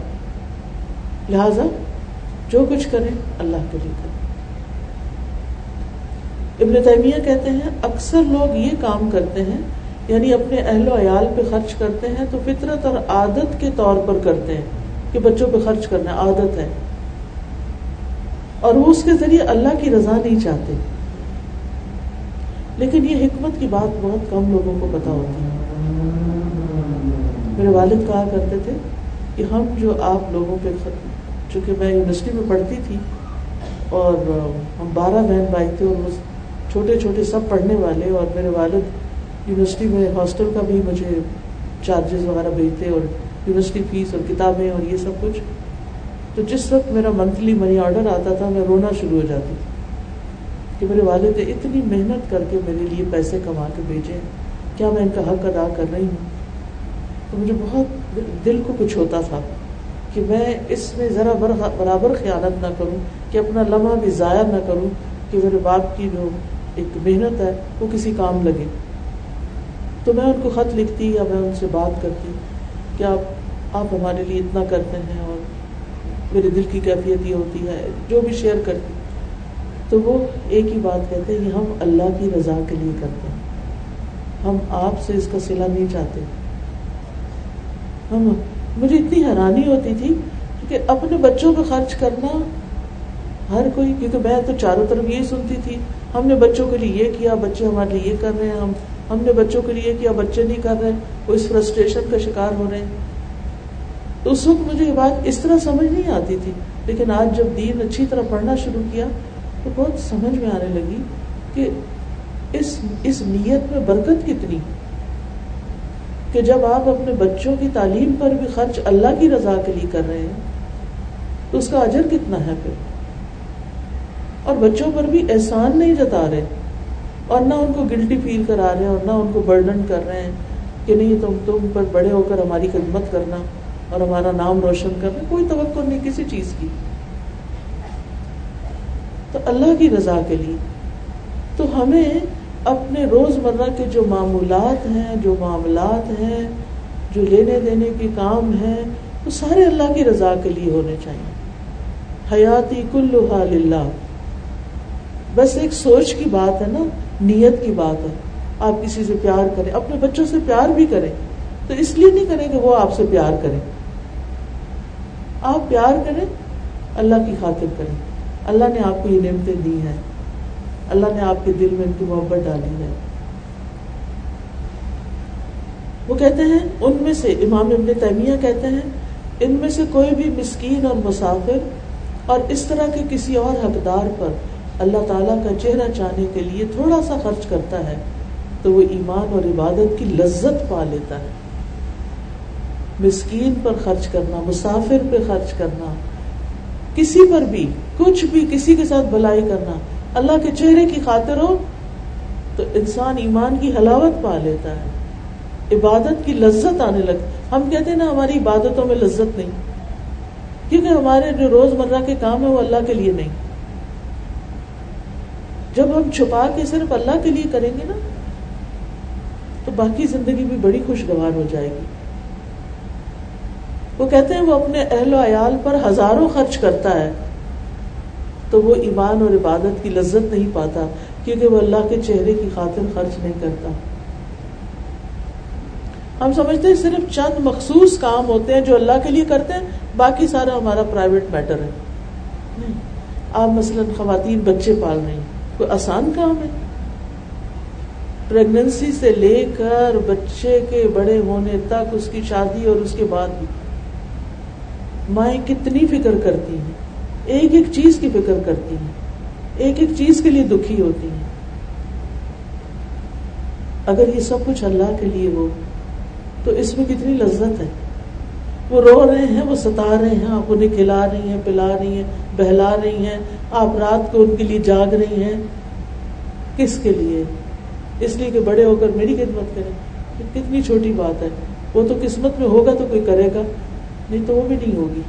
لہذا جو کچھ کریں، اللہ کے لیے کریں۔ ابن تیمیہ کہتے ہیں، اکثر لوگ یہ کام کرتے ہیں یعنی اپنے اہل و عیال پہ خرچ کرتے ہیں، تو فطرت اور عادت کے طور پر کرتے ہیں کہ بچوں پہ خرچ کرنا عادت ہے۔ اور وہ اس کے ذریعے اللہ کی رضا نہیں چاہتے۔ لیکن یہ حکمت کی بات بہت کم لوگوں کو پتا ہوتی ہے۔ میرے والد کہا کرتے تھے کہ ہم جو آپ لوگوں پہ چونکہ میں یونیورسٹی میں پڑھتی تھی اور ہم بارہ بہن بھائی تھے اور وہ چھوٹے چھوٹے سب پڑھنے والے اور میرے والد یونیورسٹی میں ہاسٹل کا بھی مجھے چارجز وغیرہ بھیجتے اور یونیورسٹی فیس اور کتابیں اور یہ سب کچھ۔ تو جس وقت میرا منتھلی منی آرڈر آتا تھا، میں رونا شروع ہو جاتی تھی۔ کہ میرے والد نے اتنی محنت کر کے میرے لیے پیسے کما کے بھیجے کیا میں ان کا حق ادا کر رہی ہوں؟ تو مجھے بہت دل کو کچھ ہوتا تھا کہ میں اس میں ذرا برابر خیالت نہ کروں، کہ اپنا لمحہ بھی ضائع نہ کروں کہ میرے باپ کی جو ایک محنت ہے، وہ کسی کام لگے۔ تو میں ان کو خط لکھتی یا میں ان سے بات کرتی کہ آپ آپ ہمارے لیے اتنا کرتے ہیں اور میرے دل کی کیفیت یہ ہوتی ہے؟ جو بھی شیئر کرتی۔ تو وہ ایک ہی بات کہتے ہیں کہ ہم اللہ کی رضا کے لیے کرتے ہیں۔ ہم آپ سے اس کا سلا نہیں چاہتے۔ ہم مجھے اتنی حیرانی ہوتی تھی کہ اپنے بچوں پہ خرچ کرنا ہر کوئی کیونکہ میں تو چاروں طرف یہ سنتی تھی۔ ہم نے بچوں کے لیے یہ کیا، بچے ہمارے لیے یہ کر رہے ہیں ہم۔ ہم نے بچوں کے لیے کیا، بچے نہیں کر رہے۔ وہ اس فرسٹریشن کا شکار ہو رہے ہیں۔ تو اس وقت مجھے یہ بات اس طرح سمجھ نہیں آتی تھی۔ لیکن آج جب دین اچھی طرح پڑھنا شروع کیا تو بہت سمجھ میں آنے لگی کہ اس اس نیت میں برکت کتنی کہ جب آپ اپنے بچوں کی تعلیم پر بھی خرچ اللہ کی رضا کے لیے کر رہے ہیں، تو اس کا اجر کتنا ہے پھر؟ اور بچوں پر بھی احسان نہیں جتا رہے، اور نہ ان کو گلٹی فیل کرا رہے ہیں، اور نہ ان کو برڈن کر رہے ہیں کہ نہیں، تم تم پر بڑے ہو کر ہماری خدمت کرنا اور ہمارا نام روشن کرنا، کوئی توقع نہیں، کسی چیز کی۔ تو اللہ کی رضا کے لیے۔ تو ہمیں اپنے روز مرہ کے جو معمولات ہیں، جو معاملات ہیں، جو لینے دینے کے کام ہیں، وہ سارے اللہ کی رضا کے لیے ہونے چاہیے۔ حیاتی کل اللہ بس ایک سوچ کی بات ہے نا، نیت کی بات ہے۔ آپ کسی سے پیار کریں، اپنے بچوں سے پیار بھی کریں۔ تو اس لیے نہیں کریں کہ وہ آپ سے پیار کریں۔ آپ پیار کریں، اللہ کی خاطر کریں۔ اللہ نے آپ کو یہ نعمتیں دی ہیں۔ اللہ نے آپ کے دل میں ان کی محبت ڈالی ہے۔ وہ کہتے ہیں، ان میں سے امام ابن تیمیہ کہتے ہیں، ان میں سے کوئی بھی مسکین اور مسافر اور اس طرح کے کسی اور حقدار پر اللہ تعالیٰ کا چہرہ چاہنے کے لیے تھوڑا سا خرچ کرتا ہے، تو وہ ایمان اور عبادت کی لذت پا لیتا ہے۔ مسکین پر خرچ کرنا، مسافر پہ خرچ کرنا، کسی پر بھی کچھ بھی کسی کے ساتھ بلائی کرنا، اللہ کے چہرے کی خاطر ہو، تو انسان ایمان کی حلاوت پا لیتا ہے۔ عبادت کی لذت آنے لگتی ہم کہتے ہیں نا، ہماری عبادتوں میں لذت نہیں۔ کیونکہ ہمارے جو روز مرہ کے کام ہے وہ اللہ کے لیے نہیں۔ جب ہم چھپا کے صرف اللہ کے لیے کریں گے نا، تو باقی زندگی بھی بڑی خوشگوار ہو جائے گی۔ وہ کہتے ہیں وہ اپنے اہل و عیال پر ہزاروں خرچ کرتا ہے۔ تو وہ ایمان اور عبادت کی لذت نہیں پاتا، کیونکہ وہ اللہ کے چہرے کی خاطر خرچ نہیں کرتا۔ ہم سمجھتے ہیں صرف چند مخصوص کام ہوتے ہیں جو اللہ کے لیے کرتے ہیں، باقی سارا ہمارا پرائیویٹ میٹر ہے۔ آپ مثلاً خواتین بچے پال رہی ہیں، کوئی آسان کام ہے؟ پریگننسی سے لے کر بچے کے بڑے ہونے تک، اس کی شادی اور اس کے بعد بھی۔ مائیں کتنی فکر کرتی ہیں؟ ایک ایک چیز کی فکر کرتی ہیں، ایک ایک چیز کے لیے دکھی ہوتی ہیں۔ اگر یہ سب کچھ اللہ کے لیے ہو، تو اس میں کتنی لذت ہے۔ وہ رو رہے ہیں، وہ ستا رہے ہیں، آپ انہیں کھلا رہی ہیں، پلا رہی ہیں، بہلا رہی ہیں۔ آپ رات کو ان کے لیے جاگ رہی ہیں۔ کس کے لیے؟ اس لیے کہ بڑے ہو کر میری خدمت کریں۔ کتنی چھوٹی بات ہے۔ وہ تو قسمت میں ہوگا تو کوئی کرے گا، نہیں تو وہ بھی نہیں ہوگی۔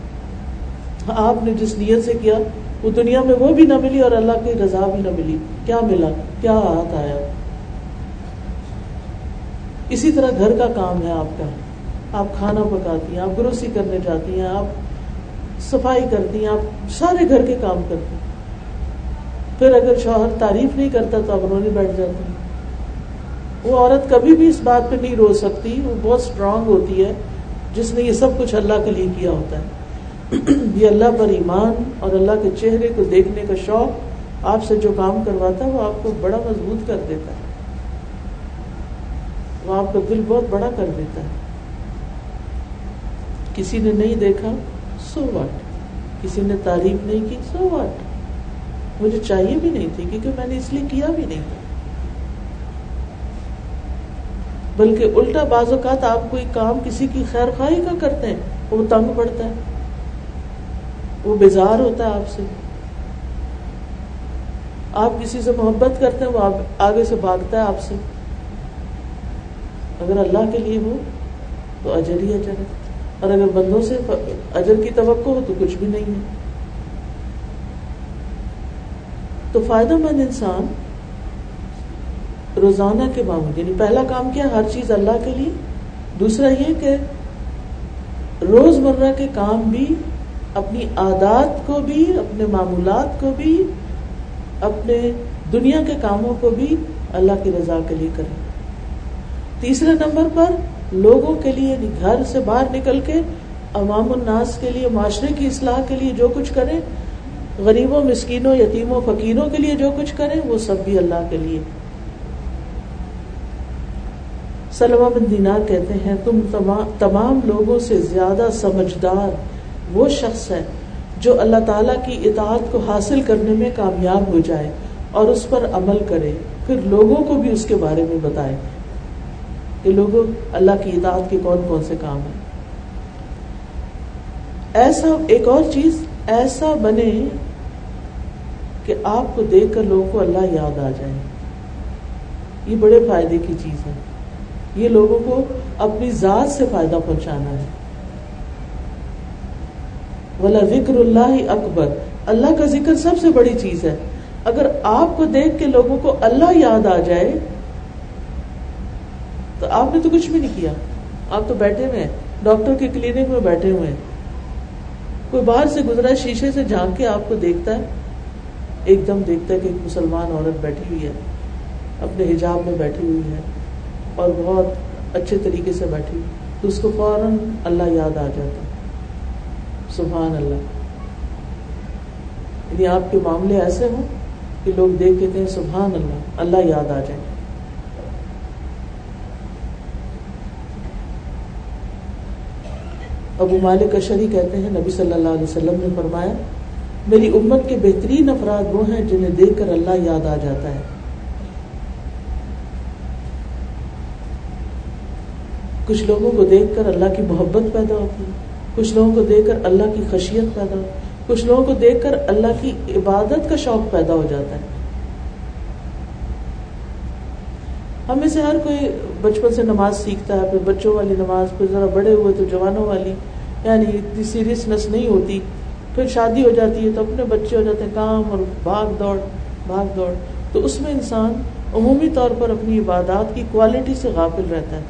آپ نے جس نیت سے کیا، وہ دنیا میں وہ بھی نہ ملی اور اللہ کی رضا بھی نہ ملی۔ کیا ملا؟ کیا ہاتھ آیا؟ اسی طرح گھر کا کام ہے آپ کا۔ آپ کھانا پکاتی ہیں، آپ گروسی کرنے جاتی ہیں، آپ صفائی کرتی ہیں، آپ سارے گھر کے کام کرتی ہیں۔ پھر اگر شوہر تعریف نہیں کرتا تو آپ رونے بیٹھ جاتی ہیں۔ وہ عورت کبھی بھی اس بات پہ نہیں رو سکتی، وہ بہت اسٹرانگ ہوتی ہے، جس نے یہ سب کچھ اللہ کے لیے کیا ہوتا ہے۔ *clears throat* یہ اللہ پر ایمان اور اللہ کے چہرے کو دیکھنے کا شوق آپ سے جو کام کرواتا ہے، وہ آپ کو بڑا مضبوط کر دیتا ہے۔ وہ آپ کا دل بہت بڑا کر دیتا ہے۔ کسی نے نہیں دیکھا سو واٹ کسی نے تعریف نہیں کی سو واٹ مجھے چاہیے بھی نہیں تھی، کیونکہ میں نے اس لیے کیا بھی نہیں تھا۔ بلکہ الٹا بعض اوقات آپ کوئی کام کسی کی خیر خواہی کا کرتے ہیں، وہ تنگ پڑتا ہے۔ وہ بیزار ہوتا ہے آپ سے۔ آپ کسی سے محبت کرتے ہیں، وہ آگے سے بھاگتا ہے آپ سے۔ اگر اللہ کے لیے ہو تو اجر ہی اجر ہے۔ اور اگر بندوں سے اجر کی توقع ہو تو کچھ بھی نہیں ہے۔ تو فائدہ مند انسان روزانہ کے معمول یعنی پہلا کام کیا ہر چیز اللہ کے لیے۔ دوسرا یہ کہ روز مرہ کے کام بھی اپنی عادات کو بھی، اپنے معمولات کو بھی، اپنے دنیا کے کاموں کو بھی اللہ کی رضا کے لیے کریں۔ تیسرے نمبر پر لوگوں کے لیے یعنی گھر سے باہر نکل کے عوام الناس کے لیے، معاشرے کی اصلاح کے لیے جو کچھ کریں، غریبوں، مسکینوں، یتیموں، فقیروں کے لیے جو کچھ کریں، وہ سب بھی اللہ کے لیے۔ سلمہ بن دینار کہتے ہیں، تم تمام لوگوں سے زیادہ سمجھدار وہ شخص ہے جو اللہ تعالیٰ کی اطاعت کو حاصل کرنے میں کامیاب ہو جائے اور اس پر عمل کرے، پھر لوگوں کو بھی اس کے بارے میں بتائے کہ لوگوں، اللہ کی اطاعت کے کون کون سے کام ہیں؟ ایسا ایک اور چیز، ایسا بنے کہ آپ کو دیکھ کر لوگوں کو اللہ یاد آ جائے۔ یہ بڑے فائدے کی چیز ہے۔ یہ لوگوں کو اپنی ذات سے فائدہ پہنچانا ہے۔ ولا ذکر اللہ اکبر اللہ کا ذکر سب سے بڑی چیز ہے۔ اگر آپ کو دیکھ کے لوگوں کو اللہ یاد آ جائے، تو آپ نے تو کچھ بھی نہیں کیا۔ آپ تو بیٹھے ہوئے ہیں۔ ڈاکٹر کے کلینک میں بیٹھے ہوئے ہیں۔ کوئی باہر سے گزرا شیشے سے جھانک کے آپ کو دیکھتا ہے۔ ایک دم دیکھتا ہے کہ ایک مسلمان عورت بیٹھی ہوئی ہے۔ اپنے حجاب میں بیٹھی ہوئی ہے۔ اور بہت اچھے طریقے سے بیٹھی۔ تو اس کو فوراً اللہ یاد آ جاتا۔ سبحان اللہ۔ یعنی آپ کے معاملے ایسے ہوں کہ لوگ دیکھ کہتے ہیں سبحان اللہ اللہ یاد آ جائے۔ ابو مالک اشری کہتے ہیں، نبی صلی اللہ علیہ وسلم نے فرمایا، میری امت کے بہترین افراد وہ ہیں جنہیں دیکھ کر اللہ یاد آ جاتا ہے۔ کچھ لوگوں کو دیکھ کر اللہ کی محبت پیدا ہوتی ہے۔ کچھ لوگوں کو دیکھ کر اللہ کی خشیت پیدا ہوتی کچھ لوگوں کو دیکھ کر اللہ کی عبادت کا شوق پیدا ہو جاتا ہے۔ ہمیں سے ہر کوئی بچپن سے نماز سیکھتا ہے، پھر بچوں والی نماز، پھر ذرا بڑے ہوئے تو جوانوں والی یعنی اتنی سیریسنس نہیں ہوتی۔ پھر شادی ہو جاتی ہے تو اپنے بچے ہو جاتے ہیں کام اور بھاگ دوڑ بھاگ دوڑ۔ تو اس میں انسان عمومی طور پر اپنی عبادات کی کوالٹی سے غافل رہتا ہے۔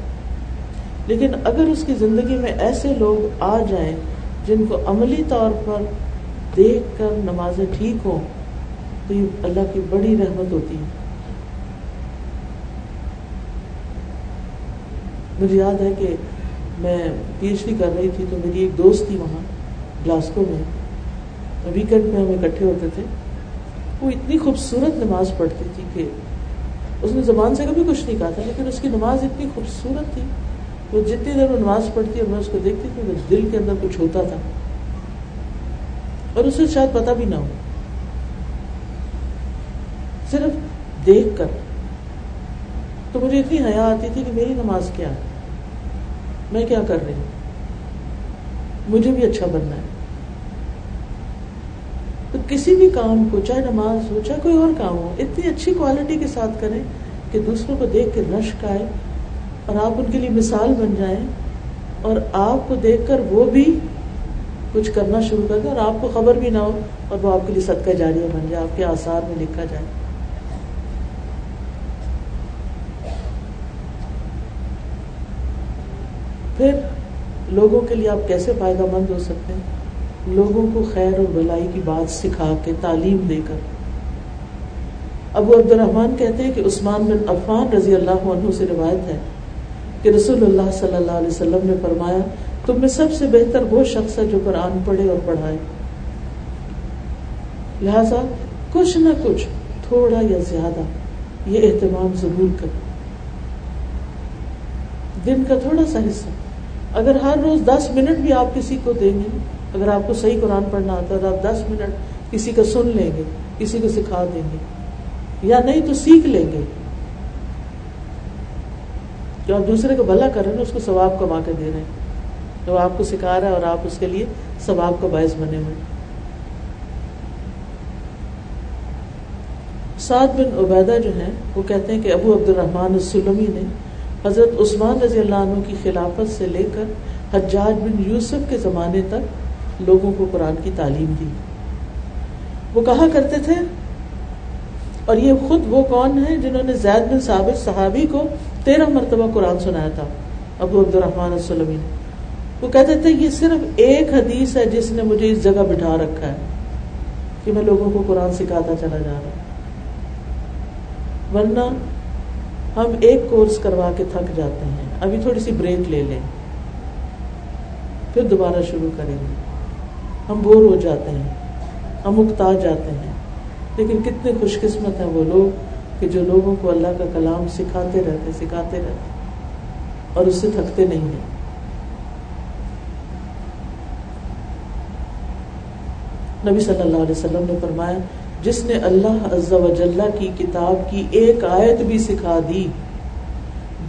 لیکن اگر اس کی زندگی میں ایسے لوگ آ جائیں جن کو عملی طور پر دیکھ کر نمازیں ٹھیک ہوں، تو یہ اللہ کی بڑی رحمت ہوتی ہے۔ مجھے یاد ہے کہ میں پی ایچ ڈی کر رہی تھی تو میری ایک دوست تھی وہاں، گلاسکو میں۔ ویکینڈ میں ہم اکٹھے ہوتے تھے۔ وہ اتنی خوبصورت نماز پڑھتی تھی کہ اس نے زبان سے کبھی کچھ نہیں کہا تھا، لیکن اس کی نماز اتنی خوبصورت تھی وہ جتنی دیر وہ نماز پڑھتی اور میں اس کو دیکھتی تھی تو دل کے اندر کچھ ہوتا تھا۔ اور اسے شاید پتا بھی نہ ہو۔ صرف دیکھ کر۔ تو مجھے اتنی حیا آتی تھی کہ میری نماز کیا ہے؟ میں کیا کر رہی ہوں؟ مجھے بھی اچھا بننا ہے۔ تو کسی بھی کام کو، چاہے نماز ہو، چاہے کوئی اور کام ہو، اتنی اچھی کوالٹی کے ساتھ کریں کہ دوسروں کو دیکھ کے رشک آئے۔ اور آپ ان کے لیے مثال بن جائیں اور آپ کو دیکھ کر وہ بھی کچھ کرنا شروع کر دیں اور آپ کو خبر بھی نہ ہو اور وہ آپ کے لیے صدقہ جاریہ بن جائے، آپ کے آثار میں لکھا جائے۔ پھر لوگوں کے لیے آپ کیسے فائدہ مند ہو سکتے ہیں؟ لوگوں کو خیر اور بلائی کی بات سکھا کے تعلیم دے کر۔ ابو عبد الرحمان کہتے ہیں کہ عثمان بن عفان رضی اللہ عنہ سے روایت ہے کہ رسول اللہ صلی اللہ علیہ وسلم نے فرمایا، تم میں سب سے بہتر وہ شخص ہے جو قرآن پڑھے اور پڑھائے۔ لہذا، کچھ نہ کچھ تھوڑا یا زیادہ یہ اہتمام ضرور کر دن کا تھوڑا سا حصہ۔ اگر ہر روز دس منٹ بھی آپ کسی کو دیں گے، اگر آپ کو صحیح قرآن پڑھنا آتا ہے تو آپ دس منٹ کسی کا سن لیں گے، کسی کو سکھا دیں گے، یا نہیں تو سیکھ لیں گے۔ جو آپ دوسرے کو بھلا کر رہے ہیں، اس کو ثواب کما کے دے رہے ہیں۔ جو آپ کو سکھا رہا ہے اور آپ اس کے لیے ثواب کا باعث بنے ہوئے سعد بن عبیدہ جو ہیں، وہ کہتے ہیں کہ ابو عبد الرحمان السلمی نے حضرت عثمان رضی اللہ عنہ کی خلافت سے لے کر حجاج بن یوسف کے زمانے تک لوگوں کو قرآن کی تعلیم دی۔ وہ کہا کرتے تھے، اور یہ خود وہ کون ہیں جنہوں نے زید بن ثابت صحابی کو تیرہ مرتبہ قرآن سنایا تھا ابو عبد الرحمان السلمی نے۔ وہ کہتے تھے، یہ صرف ایک حدیث ہے جس نے مجھے اس جگہ بٹھا رکھا ہے کہ میں لوگوں کو قرآن سکھاتا چلا جا رہا ورنہ ہم ایک کورس کروا کے تھک جاتے ہیں۔ ابھی تھوڑی سی بریک لے لیں۔ پھر دوبارہ شروع کریں گے۔ ہم بور ہو جاتے ہیں، ہم اکتا جاتے ہیں۔ لیکن کتنے خوش قسمت ہیں وہ لوگ۔ کہ جو لوگوں کو اللہ کا کلام سکھاتے رہتے سکھاتے رہتے۔ اور اس سے تھکتے نہیں ہیں۔ نبی صلی اللہ علیہ وسلم نے فرمایا، جس نے اللہ عز و جلہ کی کتاب کی ایک آیت بھی سکھا دی،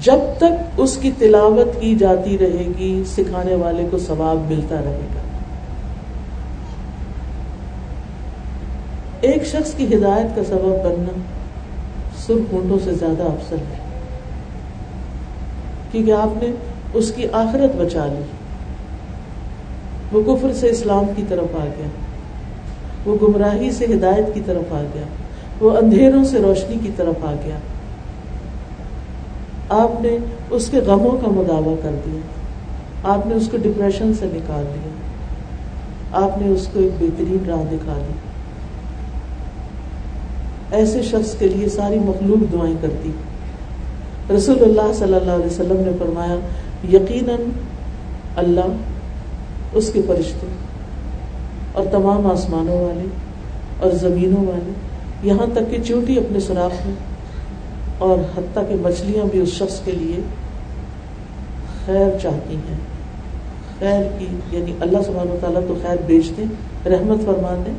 جب تک اس کی تلاوت کی جاتی رہے گی، سکھانے والے کو ثواب ملتا رہے گا۔ ایک شخص کی ہدایت کا سبب بننا سرخ اونٹوں سے زیادہ افسر ہے۔ کیونکہ آپ نے اس کی آخرت بچا لی۔ وہ کفر سے اسلام کی طرف آ گیا۔ وہ گمراہی سے ہدایت کی طرف آ گیا۔ وہ اندھیروں سے روشنی کی طرف آ گیا۔ آپ نے اس کے غموں کا مداوع کر دیا۔ آپ نے اس کو ڈپریشن سے نکال دیا آپ نے اس کو ایک بہترین راہ دکھا دی۔ ایسے شخص کے لیے ساری مخلوق دعائیں کرتی۔ رسول اللہ صلی اللہ علیہ وسلم نے فرمایا، یقیناً اللہ اس کے فرشتے اور تمام آسمانوں والے اور زمینوں والے، یہاں تک کہ چونٹی اپنے سوراخ میں اور حتیٰ کہ مچھلیاں بھی اس شخص کے لیے خیر چاہتی ہیں۔ خیر کی یعنی اللہ سبحانہ و تعالیٰ تو خیر بیچ دیں رحمت فرما دیں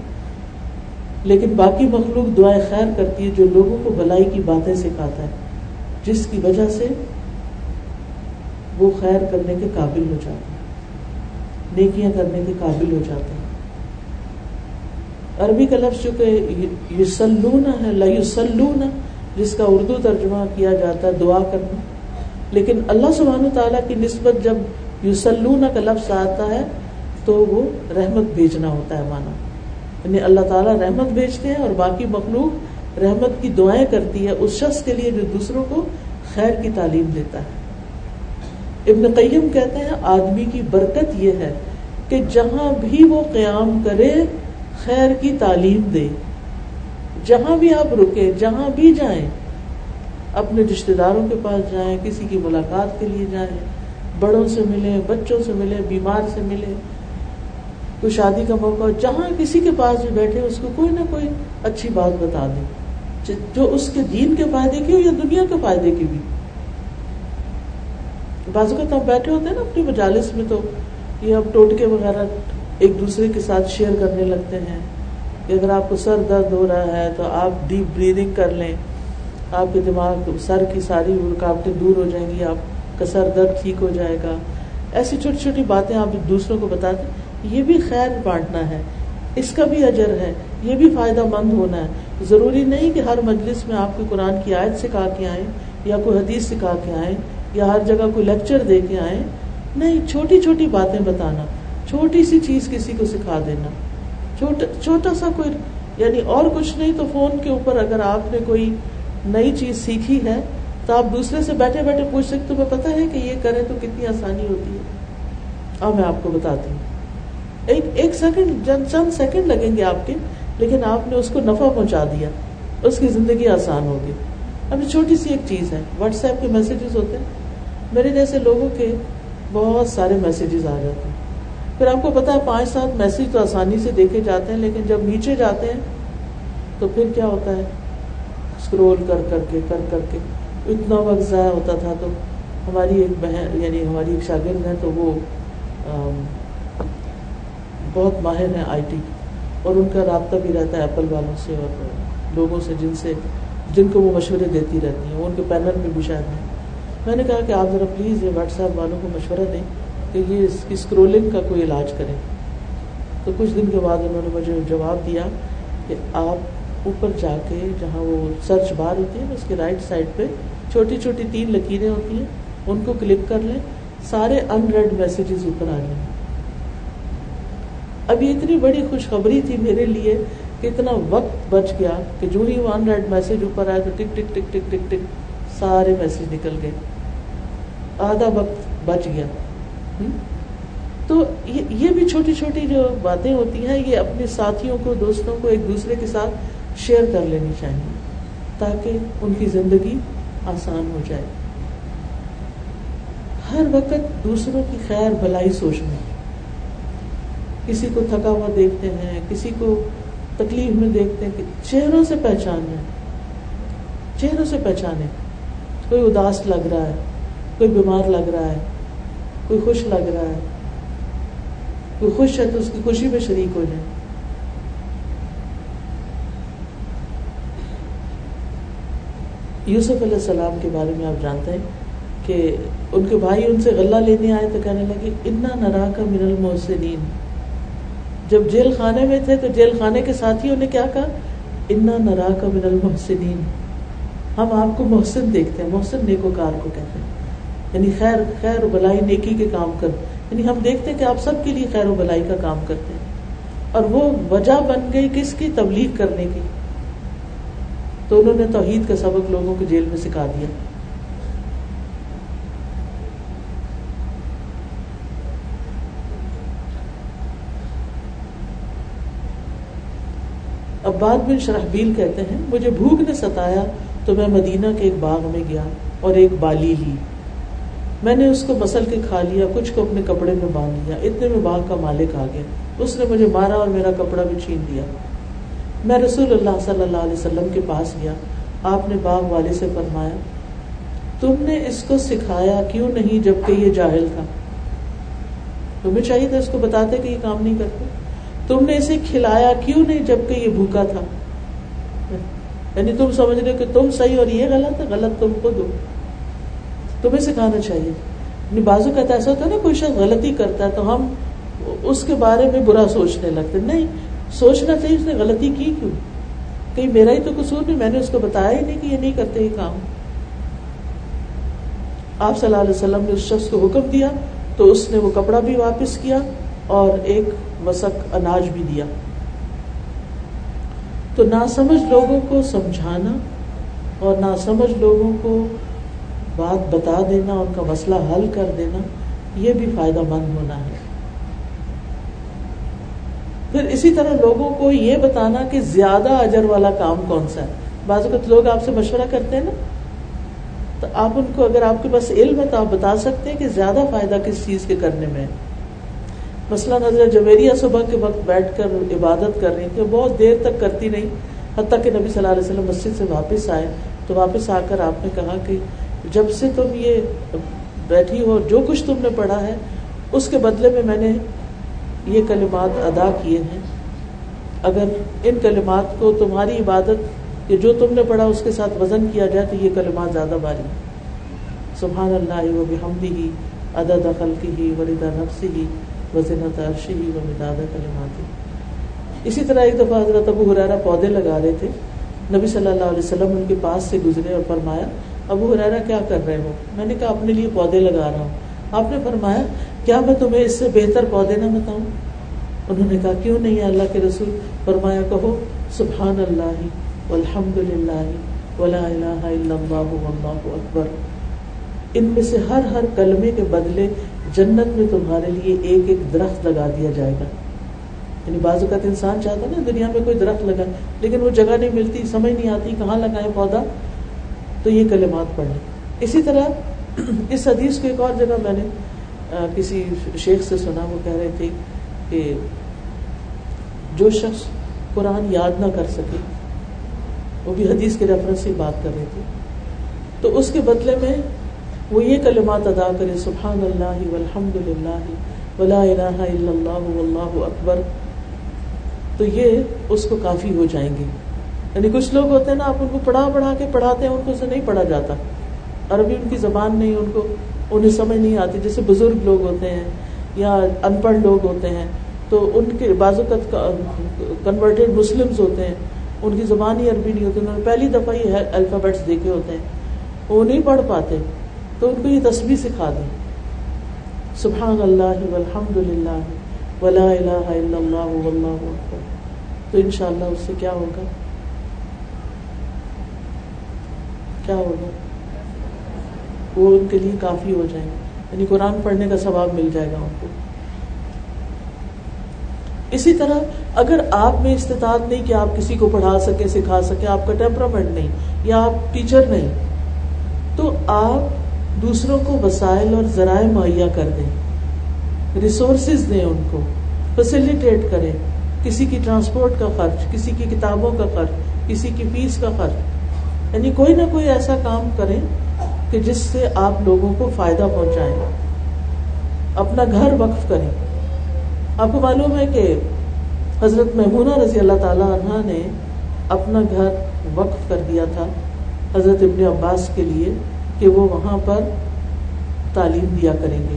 لیکن باقی مخلوق دعائیں خیر کرتی ہے جو لوگوں کو بلائی کی باتیں سکھاتا ہے، جس کی وجہ سے وہ خیر کرنے کے قابل ہو جاتے ہیں نیکیاں کرنے کے قابل ہو جاتے ہیں عربی کا لفظ چونکہ یوسلون ہے لسلون جس کا اردو ترجمہ کیا جاتا ہے، دعا کرنا۔ لیکن اللہ سبحانہ تعالیٰ کی نسبت جب یوسلون کا لفظ آتا ہے، تو وہ رحمت بھیجنا ہوتا ہے، مانا۔ یعنی اللہ تعالیٰ رحمت بھیجتے ہیں اور باقی مخلوق رحمت کی دعائیں کرتی ہے، اس شخص کے لیے جو دوسروں کو خیر کی تعلیم دیتا ہے۔ ابن قیم کہتے ہیں، آدمی کی برکت یہ ہے کہ جہاں بھی وہ قیام کرے، خیر کی تعلیم دے۔ جہاں بھی آپ رکے جہاں بھی جائیں، اپنے رشتے داروں کے پاس جائیں، کسی کی ملاقات کے لیے جائیں، بڑوں سے ملے بچوں سے ملے بیمار سے ملے کوئی شادی کا موقع جہاں کسی کے پاس بھی بیٹھے، اس کو کوئی نہ کوئی اچھی بات بتا دے۔ جو اس کے دین کے فائدے کی ہو یا دنیا کے فائدے کی بھی۔ بازو کا ہم بیٹھے ہوتے ہیں نا اپنی مجالس میں، تو یہ اب ٹوٹکے وغیرہ ایک دوسرے کے ساتھ شیئر کرنے لگتے ہیں۔ کہ اگر آپ کو سر درد ہو رہا ہے، تو آپ ڈیپ بریدنگ کر لیں۔ آپ کے دماغ سر کی ساری رکاوٹیں دور ہو جائیں گی، آپ کا سر درد ٹھیک ہو جائے گا۔ ایسی چھوٹی چھوٹی باتیں آپ دوسروں کو بتاتے یہ بھی خیر بانٹنا ہے، اس کا بھی اجر ہے، یہ بھی فائدہ مند ہونا ہے۔ ضروری نہیں کہ ہر مجلس میں آپ کو قرآن کی آیت سکھا کے آئیں، یا کوئی حدیث سکھا کے آئیں، یا ہر جگہ کوئی لیکچر دے کے آئیں۔ نہیں، چھوٹی چھوٹی باتیں بتانا، چھوٹی سی چیز کسی کو سکھا دینا۔ چھوٹا سا کوئی یعنی اور کچھ نہیں تو فون کے اوپر اگر آپ نے کوئی نئی چیز سیکھی ہے تو آپ دوسرے سے بیٹھے بیٹھے پوچھ سکتے تمہیں پتا ہے کہ یہ کریں تو کتنی آسانی ہوتی ہے؟ اب میں آپ کو بتاتی ہوں۔ ایک ایک سیکنڈ چند سیکنڈ لگیں گے آپ کے، لیکن آپ نے اس کو نفع پہنچا دیا، اس کی زندگی آسان ہوگی۔ ابھی چھوٹی سی ایک چیز ہے واٹس ایپ کے میسیجز ہوتے ہیں۔ میرے جیسے لوگوں کے بہت سارے میسیجز آ جاتے ہیں۔ پھر آپ کو پتا ہے، پانچ، سات میسج تو آسانی سے دیکھے جاتے ہیں، لیکن جب نیچے جاتے ہیں، تو پھر کیا ہوتا ہے؟ اسکرول کر کر کے، کر کر کے۔ اتنا وقت ضائع ہوتا تھا، تو ہماری ایک بہن یعنی ہماری ایک شاگرد ہے تو وہ بہت ماہر ہیں آئی ٹی اور ان کا رابطہ بھی رہتا ہے ایپل والوں سے اور لوگوں سے جن سے جن کو وہ مشورے دیتی رہتی ہیں، وہ ان کے پینل میں بھی شاید ہیں۔ میں نے کہا کہ آپ ذرا پلیز یہ واٹس ایپ والوں کو مشورہ دیں کہ یہ اس کی اسکرولنگ کا کوئی علاج کریں۔ تو کچھ دن کے بعد انہوں نے مجھے جواب دیا کہ آپ اوپر جا کے جہاں وہ سرچ بار ہوتی ہے، اس کے رائٹ سائڈ پہ چھوٹی چھوٹی تین لکیریں ہوتی ہیں، ان کو کلک کر لیں، سارے ان ریڈ میسیجز اوپر آ جائیں۔ اب یہ اتنی بڑی خوشخبری تھی میرے لیے کہ اتنا وقت بچ گیا کہ جو ہی وہ ان ریڈ میسج اوپر آیا تو ٹک ٹک ٹک ٹک ٹک ٹک سارے میسج نکل گئے۔ آدھا وقت بچ گیا۔ تو یہ بھی چھوٹی چھوٹی جو باتیں ہوتی ہیں، یہ اپنے ساتھیوں کو، دوستوں کو ایک دوسرے کے ساتھ شیئر کر لینی چاہیے تاکہ ان کی زندگی آسان ہو جائے۔ ہر وقت دوسروں کی خیر، بھلائی سوچنا۔ کسی کو تھکا ہوا دیکھتے ہیں، کسی کو تکلیف میں دیکھتے ہیں کہ چہروں سے پہچان چہروں سے پہچانے۔ کوئی اداس لگ رہا ہے، کوئی بیمار لگ رہا ہے، کوئی خوش لگ رہا ہے، کوئی خوش ہے تو اس کی خوشی میں شریک ہو جائے۔ یوسف علیہ السلام کے بارے میں آپ جانتے ہیں کہ ان کے بھائی ان سے غلہ لینے آئے تو کہنے لگے اتنا نرا کا من المحسنین جب جیل خانے میں تھے تو جیل خانے کے ساتھیوں نے کیا کہا؟ انا نرا کا من المحسنین ہم آپ کو محسن دیکھتے ہیں، محسن نیکوکار کو کہتے ہیں۔ یعنی خیر خیر و بلائی نیکی کے کام کر۔ یعنی ہم دیکھتے ہیں کہ آپ سب کے لیے خیر و بلائی کا کام کرتے ہیں۔ اور وہ وجہ بن گئی کس کی؟ تبلیغ کرنے کی۔ تو انہوں نے توحید کا سبق لوگوں کو جیل میں سکھا دیا۔ عباد بن شرحبیل کہتے ہیں، مجھے بھوک نے ستایا تو میں مدینہ کے ایک باغ میں گیا اور ایک بالی لی۔ میں نے اس کو مسل کے کھا لیا، کچھ کو اپنے کپڑے میں باندھ لیا۔ اتنے میں باغ کا مالک آ گیا۔ اس نے مجھے مارا اور میرا کپڑا بھی چھین دیا میں رسول اللہ صلی اللہ علیہ وسلم کے پاس گیا۔ آپ نے باغ والے سے فرمایا، تم نے اس کو سکھایا کیوں نہیں جبکہ یہ جاہل تھا؟ تمہیں چاہیے تھا اس کو بتاتے کہ یہ کام نہیں کرتے؟ تم نے اسے کھلایا کیوں نہیں جبکہ یہ بھوکا تھا؟ یعنی تم سمجھ رہے ہو کہ تم صحیح اور یہ غلط ہے، غلط تم خود ہو۔ تمہیں سکھانا چاہیے۔ یعنی بازو کہتا ایسا ہوتا ہے نا، کوئی شخص غلطی کرتا ہے تو ہم اس کے بارے میں برا سوچنے لگتے نہیں، سوچنا چاہیے اس نے غلطی کی کیوں؟ کہیں میرا ہی تو قصور نہیں، میں نے اس کو بتایا ہی نہیں کہ یہ نہیں کرتے، یہ کام۔ آپ صلی اللہ علیہ وسلم نے اس شخص کو حکم دیا تو اس نے وہ کپڑا بھی واپس کیا اور ایک مسک اناج بھی دیا۔ تو نہ سمجھ لوگوں کو سمجھانا اور نہ سمجھ لوگوں کو بات بتا دینا، ان کا مسئلہ حل کر دینا، یہ بھی فائدہ مند ہونا ہے۔ پھر اسی طرح لوگوں کو یہ بتانا کہ زیادہ اجر والا کام کون سا ہے۔ بعض اوقات لوگ آپ سے مشورہ کرتے ہیں نا۔ تو آپ ان کو، اگر آپ کے پاس علم ہے تو آپ بتا سکتے ہیں کہ زیادہ فائدہ کس چیز کے کرنے میں مسئلہ نظر جویریہ صبح کے وقت بیٹھ کر عبادت کر رہی تھی بہت دیر تک کرتی نہیں حتیٰ کہ نبی صلی اللہ علیہ وسلم مسجد سے واپس آئے۔ تو واپس آ کر آپ نے کہا کہ جب سے تم یہ بیٹھی ہو، جو کچھ تم نے پڑھا ہے، اس کے بدلے میں میں نے یہ کلمات ادا کیے ہیں۔ اگر ان کلمات کو تمہاری عبادت جو تم نے پڑھا اس کے ساتھ وزن کیا جائے تو یہ کلمات زیادہ باری سبحان اللہ و بحمدی ہی عدد خلقی ہی وردا نفسی ہی وزن ترشی ہی و مداد کلمات اسی طرح ایک دفعہ حضرت ابو حرارہ پودے لگا رہے تھے۔ نبی صلی اللہ علیہ وسلم ان کے پاس سے گزرے اور فرمایا، ابو حرارہ کیا کر رہے ہو؟ میں نے کہا، اپنے لیے پودے لگا رہا ہوں۔ آپ نے فرمایا، کیا میں تمہیں اس سے بہتر پودے نہ بتاؤں؟ انہوں نے کہا، کیوں نہیں اللہ کے رسول؟ فرمایا، کہو سبحان اللہ الحمد للہ ولا الہ الا اللہ واللہ اکبر۔ ان میں سے ہر ہر کلمے کے بدلے جنت میں تمہارے لیے ایک ایک درخت لگا دیا جائے گا۔ یعنی بعض اوقات انسان چاہتا نا دنیا میں کوئی درخت لگا لیکن وہ جگہ نہیں ملتی، سمجھ نہیں آتی کہاں لگائے پودا۔ تو یہ کلمات پڑھیں اسی طرح اس حدیث کو ایک اور جگہ میں نے کسی شیخ سے سنا، وہ کہہ رہے تھے کہ جو شخص قرآن یاد نہ کر سکے، وہ بھی حدیث کے ریفرنس سے بات کر رہے تھے۔ تو اس کے بدلے میں وہ یہ کلمات ادا کرے، سبحان اللہ والحمد للہ ولا الہ الا اللہ واللہ اکبر، تو یہ اس کو کافی ہو جائیں گے۔ یعنی کچھ لوگ ہوتے ہیں نا، آپ ان کو پڑھا پڑھا کے پڑھاتے ہیں، ان کو سے نہیں پڑھا جاتا۔ عربی ان کی زبان نہیں، ان کو انہیں سمجھ نہیں آتی۔ جیسے بزرگ لوگ ہوتے ہیں یا ان پڑھ لوگ ہوتے ہیں، تو ان کے بعض اوقات کنورٹیڈ مسلمس ہوتے ہیں۔ ان کی زبان ہی عربی نہیں ہوتی، انہوں نے پہلی دفعہ ہی الفابیٹس دیکھے ہوتے ہیں۔ وہ نہیں پڑھ پاتے۔ تو ان کو یہ تصویر سکھا دیں۔ سبحان اللہ والحمد للہ ولا الہ الا اللہ واللہ اکبر۔ تو انشاءاللہ اس سے کیا ہوگا؟ کیا ہوگا؟ وہ ان کے لیے کافی ہو جائیں گے۔ یعنی قرآن پڑھنے کا ثواب مل جائے گا ان کو۔ اسی طرح اگر آپ میں استطاعت نہیں کہ آپ کسی کو پڑھا سکے سکھا سکے آپ کا ٹیمپرامنٹ نہیں یا آپ ٹیچر نہیں، تو آپ دوسروں کو وسائل اور ذرائع مہیا کر دیں۔ ریسورسز دیں ان کو۔ فیسلٹیٹ کریں۔ کسی کی ٹرانسپورٹ کا خرچ، کسی کی کتابوں کا خرچ، کسی کی فیس کا خرچ۔ یعنی کوئی نہ کوئی ایسا کام کریں کہ جس سے آپ لوگوں کو فائدہ پہنچائیں۔ اپنا گھر وقف کریں۔ آپ کو معلوم ہے کہ حضرت محمونہ رضی اللہ تعالی عنہ نے اپنا گھر وقف کر دیا تھا حضرت ابن عباس کے لیے۔ کہ وہ وہاں پر تعلیم دیا کریں گے۔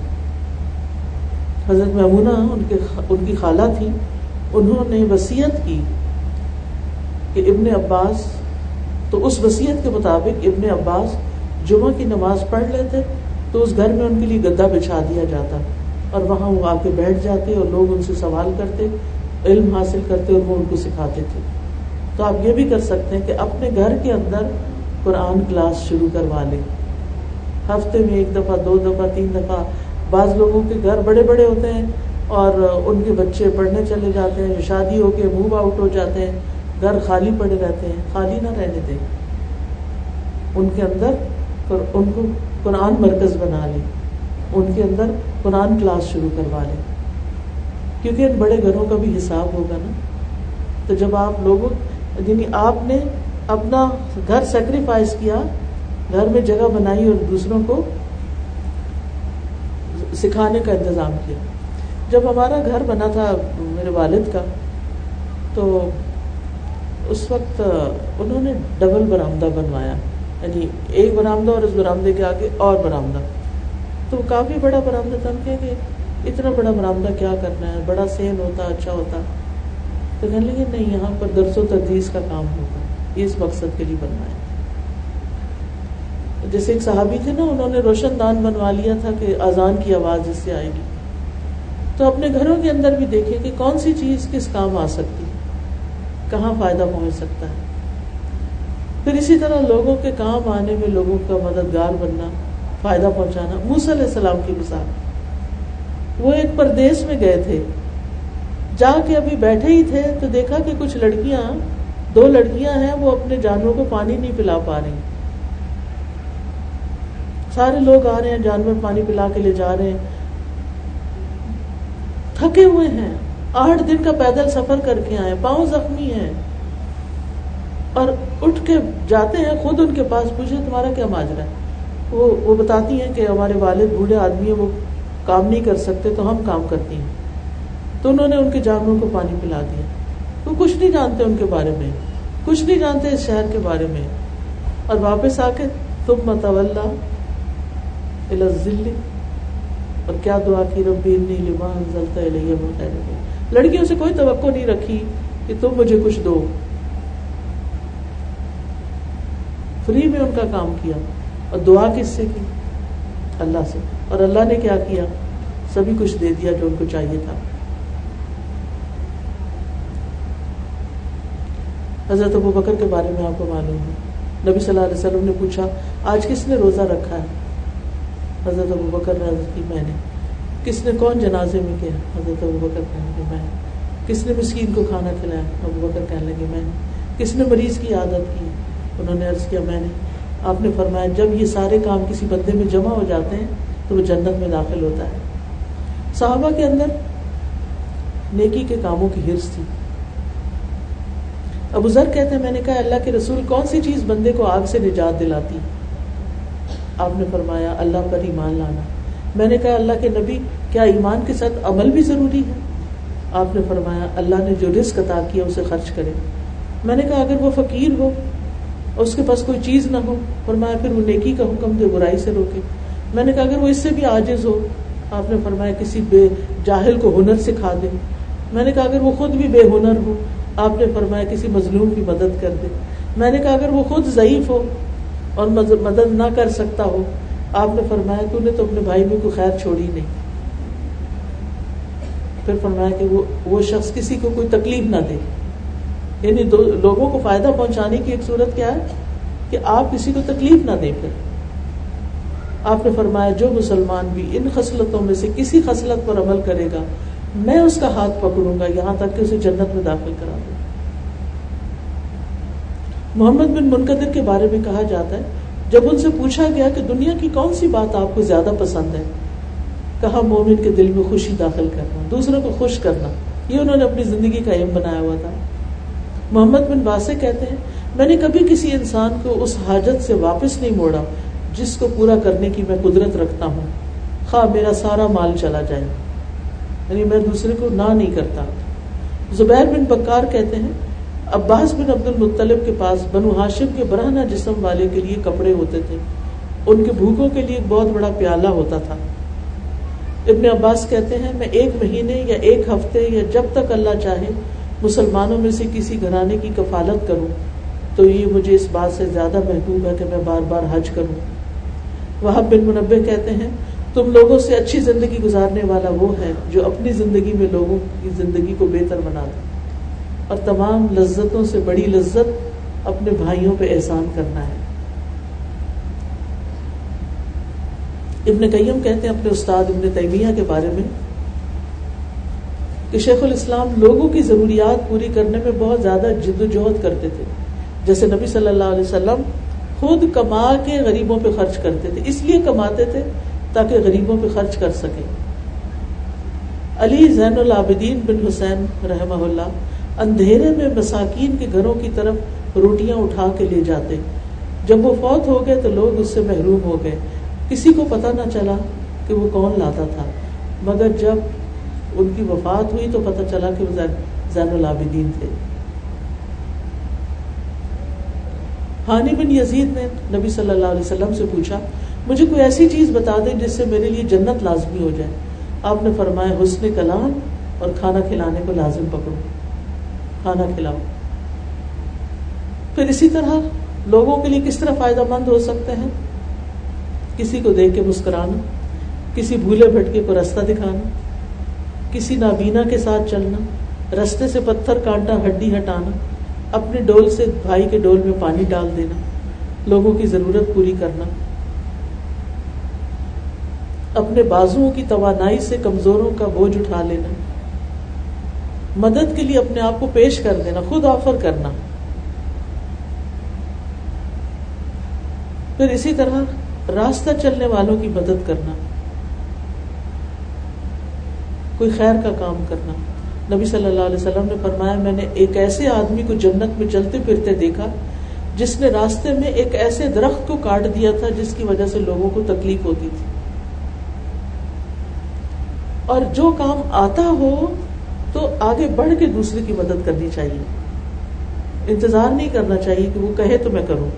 حضرت محمونہ ان کے ان کی خالہ تھی انہوں نے وسیعت کی کہ ابن عباس، تو اس وسیعت کے مطابق ابن عباس جمعہ کی نماز پڑھ لیتے، تو اس گھر میں ان کے لیے گدا بچھا دیا جاتا۔ اور وہاں وہ آ کے بیٹھ جاتے اور لوگ ان سے سوال کرتے، علم حاصل کرتے اور وہ ان کو سکھاتے تھے۔ تو آپ یہ بھی کر سکتے ہیں کہ اپنے گھر کے اندر قرآن کلاس شروع کروا لیں۔ ہفتے میں ایک دفعہ، دو دفعہ، تین دفعہ بعض لوگوں کے گھر بڑے بڑے ہوتے ہیں اور ان کے بچے پڑھنے چلے جاتے ہیں، شادی ہو کے موو آؤٹ ہو جاتے ہیں، گھر خالی پڑے رہتے ہیں، خالی نہ رہنے دیں ان کے اندر ان کو قرآن مرکز بنا لیں۔ ان کے اندر قرآن کلاس شروع کروا لیں۔ کیونکہ ان بڑے گھروں کا بھی حساب ہوگا نا۔ تو جب آپ لوگوں یعنی آپ نے اپنا گھر سیکریفائز کیا گھر میں جگہ بنائی اور دوسروں کو سکھانے کا انتظام کیا۔ جب ہمارا گھر بنا تھا میرے والد کا، تو اس وقت انہوں نے ڈبل برآمدہ بنوایا۔ یعنی ایک برآمدہ اور اس برآمدے کے آگے اور برآمدہ۔ تو کافی بڑا برآمدہ تھا۔ ہم کہیں کہ اتنا بڑا برآمدہ کیا کرنا ہے؟ بڑا سین ہوتا اچھا ہوتا۔ تو کہنے لگے، نہیں، یہاں پر درس و تدریس کا کام ہوگا یہ اس مقصد کے لیے بنوایا۔ جیسے ایک صحابی تھے نا، انہوں نے روشن دان بنوا لیا تھا کہ اذان کی آواز اس سے آئے گی۔ تو اپنے گھروں کے اندر بھی دیکھیں کہ کون سی چیز کس کام آ سکتی، کہاں فائدہ پہنچ سکتا ہے۔ پھر اسی طرح لوگوں کے کام آنے میں لوگوں کا مددگار بننا، فائدہ پہنچانا موس علیہ السلام کی مثال۔ وہ ایک پردیس میں گئے تھے۔ جا کے ابھی بیٹھے ہی تھے تو دیکھا کہ کچھ لڑکیاں، دو لڑکیاں ہیں، وہ اپنے جانوروں کو پانی نہیں پلا پا رہی۔ سارے لوگ آ رہے ہیں، جانور پانی پلا کے لے جا رہے ہیں۔ تھکے ہوئے ہیں۔ آٹھ دن کا پیدل سفر کر کے آئے، پاؤں زخمی ہیں۔ اور اٹھ کے جاتے ہیں، خود ان کے پاس پوچھے، تمہارا کیا ماجرا ہے؟ وہ وہ بتاتی ہیں کہ ہمارے والد بوڑھے آدمی ہیں، وہ کام نہیں کر سکتے، تو ہم کام کرتی ہیں۔ تو انہوں نے ان کے جانوروں کو پانی پلا دیا۔ وہ کچھ نہیں جانتے ان کے بارے میں، کچھ نہیں جانتے اس شہر کے بارے میں۔ اور واپس آ کے تم متولہ اور کیا دعا کی ربی لڑکیوں سے کوئی توقع نہیں رکھی کہ تم مجھے کچھ دو. فری میں ان کا کام کیا اور دعا کس سے کی؟ اللہ سے. اور اللہ نے کیا کیا؟ سبھی کچھ دے دیا جو ان کو چاہیے تھا. حضرت ابو بکر کے بارے میں آپ کو معلوم ہے. نبی صلی اللہ علیہ وسلم نے پوچھا، آج کس نے روزہ رکھا ہے؟ حضرت ابو بکر نے حضرت کی میں نے کس نے کون جنازے میں کیا؟ حضرت ابو بکر کہنے لگے، میں۔ کس نے مسکین کو کھانا کھلایا؟ ابو بکر کہنے لگے، میں۔ نے کس نے مریض کی عادت کی؟ انہوں نے عرض کیا، میں نے۔ آپ نے فرمایا، جب یہ سارے کام کسی بندے میں جمع ہو جاتے ہیں، تو وہ جنت میں داخل ہوتا ہے۔ صحابہ کے اندر نیکی کے کاموں کی ہرس تھی۔ ابو ذر کہتے ہیں، میں نے کہا، اللہ کے رسول کون سی چیز بندے کو آگ سے نجات دلاتی؟ آپ نے فرمایا، اللہ پر ایمان لانا۔ میں نے کہا، اللہ کے نبی، کیا ایمان کے ساتھ عمل بھی ضروری ہے؟ آپ نے فرمایا، اللہ نے جو رزق عطا کیا، اسے خرچ کرے۔ میں نے کہا، اگر وہ فقیر ہو، اس کے پاس کوئی چیز نہ ہو، فرمایا، پھر وہ نیکی کا حکم دے، برائی سے روکے۔ میں نے کہا، اگر وہ اس سے بھی عاجز ہو، آپ نے فرمایا، کسی بے جاہل کو ہنر سکھا دے۔ میں نے کہا، اگر وہ خود بھی بے ہنر ہو، آپ نے فرمایا، کسی مظلوم کی مدد کر دے۔ میں نے کہا، اگر وہ خود ضعیف ہو اور مدد نہ کر سکتا ہو۔ آپ نے فرمایا تو نے تو اپنے بھائی میں کوئی خیر چھوڑی نہیں۔ پھر فرمایا کہ وہ وہ شخص کسی کو کوئی تکلیف نہ دے۔ یعنی دو لوگوں کو فائدہ پہنچانے کی ایک صورت کیا ہے کہ آپ کسی کو تکلیف نہ دیں پھر۔ آپ نے فرمایا جو مسلمان بھی ان خصلتوں میں سے کسی خصلت پر عمل کرے گا، میں اس کا ہاتھ پکڑوں گا، یہاں تک کہ اسے جنت میں داخل کرا دوں۔ محمد بن منقدر کے بارے میں کہا جاتا ہے، جب ان سے پوچھا گیا کہ دنیا کی کون سی بات آپ کو زیادہ پسند ہے، کہا مومن کے دل میں خوشی داخل کرنا، دوسروں کو خوش کرنا، یہ انہوں نے اپنی زندگی کا ایم بنایا ہوا تھا۔ محمد بن واسع کہتے ہیں، میں نے کبھی کسی انسان کو اس حاجت سے واپس نہیں موڑا جس کو پورا کرنے کی میں قدرت رکھتا ہوں۔ خواہ میرا سارا مال چلا جائے۔ یعنی میں دوسرے کو نہ نہیں کرتا۔ زبیر بن بکار کہتے ہیں عباس بن عبد المطلب کے پاس بنو ہاشم کے برہنہ جسم والے کے لیے کپڑے ہوتے تھے۔ ان کے بھوکوں کے لیے ایک بہت بڑا پیالہ ہوتا تھا۔ ابن عباس کہتے ہیں، میں ایک مہینے یا ایک ہفتے یا جب تک اللہ چاہے مسلمانوں میں سے کسی گھرانے کی کفالت کروں، تو یہ مجھے اس بات سے زیادہ محبوب ہے کہ میں بار بار حج کروں۔ وہ بن منبع کہتے ہیں، تم لوگوں سے اچھی زندگی گزارنے والا وہ ہے جو اپنی زندگی میں لوگوں کی زندگی کو بہتر بنا دے۔ اور تمام لذتوں سے بڑی لذت اپنے بھائیوں پہ احسان کرنا ہے۔ ابن قیم کہتے ہیں اپنے استاد ابن تیمیہ کے بارے میں کہ شیخ الاسلام لوگوں کی ضروریات پوری کرنے میں بہت زیادہ جد و جہد کرتے تھے۔ جیسے نبی صلی اللہ علیہ وسلم خود کما کے غریبوں پہ خرچ کرتے تھے، اس لیے کماتے تھے تاکہ غریبوں پہ خرچ کر سکے علی زین العابدین بن حسین رحمہ اللہ اندھیرے میں مساکین کے گھروں کی طرف روٹیاں اٹھا کے لے جاتے۔ جب وہ فوت ہو گئے تو لوگ اس سے محروم ہو گئے۔ کسی کو پتہ نہ چلا کہ وہ کون لاتا تھا۔ مگر جب ان کی وفات ہوئی تو پتہ چلا کہ وہ زین العابدین تھے۔ ہانی بن یزید نے نبی صلی اللہ علیہ وسلم سے پوچھا، مجھے کوئی ایسی چیز بتا دیں جس سے میرے لیے جنت لازمی ہو جائے؟ آپ نے فرمایا، حسن کلام اور کھانا کھلانے کو لازم پکڑو۔ کھانا کھلاؤ۔ پھر اسی طرح لوگوں کے لیے کس طرح فائدہ مند ہو سکتے ہیں؟ کسی کو دیکھ کے مسکرانا، کسی بھولے بھٹکے کو رستہ دکھانا، کسی نابینا کے ساتھ چلنا، رستے سے پتھر کانٹا ہڈی ہٹانا اپنے ڈول سے بھائی کے ڈول میں پانی ڈال دینا، لوگوں کی ضرورت پوری کرنا۔ اپنے بازو کی توانائی سے کمزوروں کا بوجھ اٹھا لینا۔ مدد کے لیے اپنے آپ کو پیش کر دینا، خود آفر کرنا۔ پھر اسی طرح راستہ چلنے والوں کی مدد کرنا۔ کوئی خیر کا کام کرنا۔ نبی صلی اللہ علیہ وسلم نے فرمایا، میں نے ایک ایسے آدمی کو جنت میں چلتے پھرتے دیکھا، جس نے راستے میں ایک ایسے درخت کو کاٹ دیا تھا، جس کی وجہ سے لوگوں کو تکلیف ہوتی تھی۔ اور جو کام آتا ہو تو آگے بڑھ کے دوسرے کی مدد کرنی چاہیے۔ انتظار نہیں کرنا چاہیے کہ وہ کہے تو میں کروں۔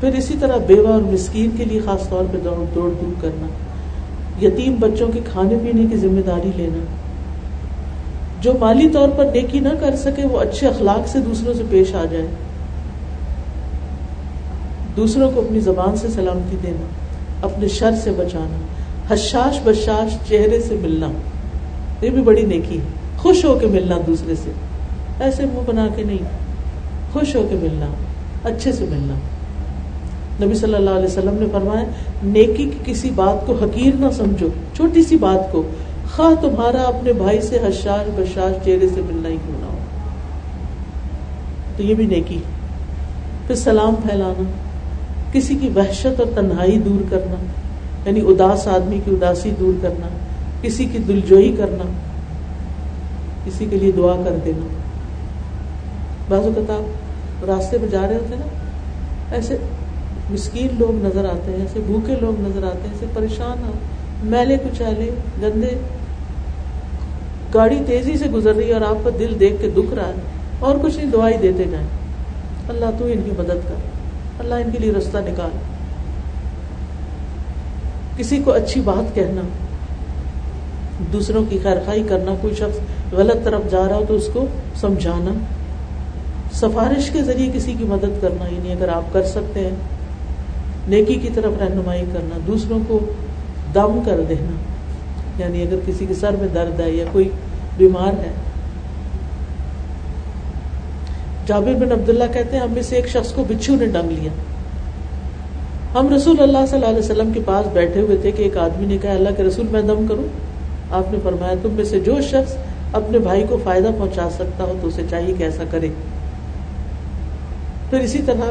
پھر اسی طرح بیوہ اور مسکین کے لیے خاص طور پہ دوڑ دوڑ دور کرنا، یتیم بچوں کے کھانے پینے کی ذمہ داری لینا۔ جو مالی طور پر نیکی نہ کر سکے، وہ اچھے اخلاق سے دوسروں سے پیش آ جائے۔ دوسروں کو اپنی زبان سے سلامتی دینا، اپنے شر سے بچانا۔ حشاش بشاش چہرے سے ملنا، یہ بھی بڑی نیکی ہے۔ خوش ہو کے ملنا دوسرے سے۔ ایسے منہ بنا کے نہیں۔ خوش ہو کے ملنا، اچھے سے ملنا۔ نبی صلی اللہ علیہ وسلم نے فرمایا، نیکی کی کسی بات کو حقیر نہ سمجھو۔ چھوٹی سی بات کو۔ خواہ تمہارا اپنے بھائی سے حشاش بشاش چہرے سے ملنا ہی کیوں نہ ہو۔ تو یہ بھی نیکی پھر سلام پھیلانا، کسی کی وحشت اور تنہائی دور کرنا۔ یعنی اداس آدمی کی اداسی دور کرنا، کسی کی دلجوئی کرنا، کسی کے لیے دعا کر دینا۔ بعض اوقات راستے پہ جا رہے ہوتے نا، ایسے مسکین لوگ نظر آتے ہیں، ایسے بھوکے لوگ نظر آتے ہیں، ایسے پریشان ہو میلے کچالے، گندے، گاڑی تیزی سے گزر رہی ہے اور آپ کا دل دیکھ کے دکھ رہا ہے، اور کچھ نہیں دعائی دیتے جائیں۔ اللہ تو ان کی مدد کر، اللہ ان کے لیے رستہ نکال۔ کسی کو اچھی بات کہنا، دوسروں کی خیر خائی کرنا، کوئی شخص غلط طرف جا رہا ہو تو اس کو سمجھانا، سفارش کے ذریعے کسی کی مدد کرنا یعنی اگر آپ کر سکتے ہیں، نیکی کی طرف رہنمائی کرنا، دوسروں کو دم کر دینا یعنی اگر کسی کے سر میں درد ہے یا کوئی بیمار ہے۔ جابر بن عبداللہ کہتے ہیں، ہم میں سے ایک شخص کو بچھو نے ڈنگ لیا۔ ہم رسول اللہ صلی اللہ علیہ وسلم کے پاس بیٹھے ہوئے تھے کہ ایک آدمی نے کہا، اللہ کے رسول، میں دم کروں؟ آپ نے فرمایا، تم میں سے جو شخص اپنے بھائی کو فائدہ پہنچا سکتا ہو تو اسے چاہیے کہ ایسا کرے۔ پھر اسی طرح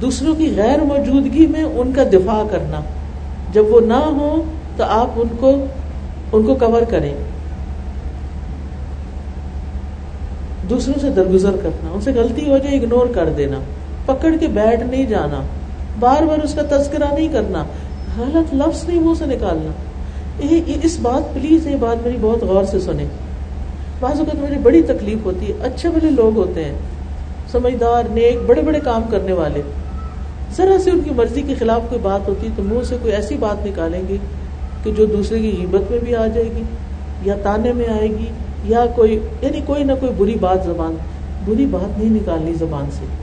دوسروں کی غیر موجودگی میں ان کا دفاع کرنا۔ جب وہ نہ ہو تو آپ ان کو ان کو کور کریں۔ دوسروں سے درگزر کرنا، ان سے غلطی ہو جائے اگنور کر دینا۔ پکڑ کے بیٹھ نہیں جانا۔ بار بار اس کا تذکرہ نہیں کرنا، غلط لفظ نہیں منہ سے نکالنا۔ اس بات، پلیز یہ بات میری بہت غور سے سنیں۔ بعض اوقات میری بڑی تکلیف ہوتی ہے، اچھے بڑے لوگ ہوتے ہیں، سمجھدار، نیک، بڑے بڑے کام کرنے والے۔ ذرا سے ان کی مرضی کے خلاف کوئی بات ہوتی تو منہ سے کوئی ایسی بات نکالیں گے کہ جو دوسرے کی غیبت میں بھی آ جائے گی، یا تانے میں آئے گی، یا کوئی یعنی کوئی نہ کوئی بری بات زبان، بری بات نہیں نکالنی زبان سے۔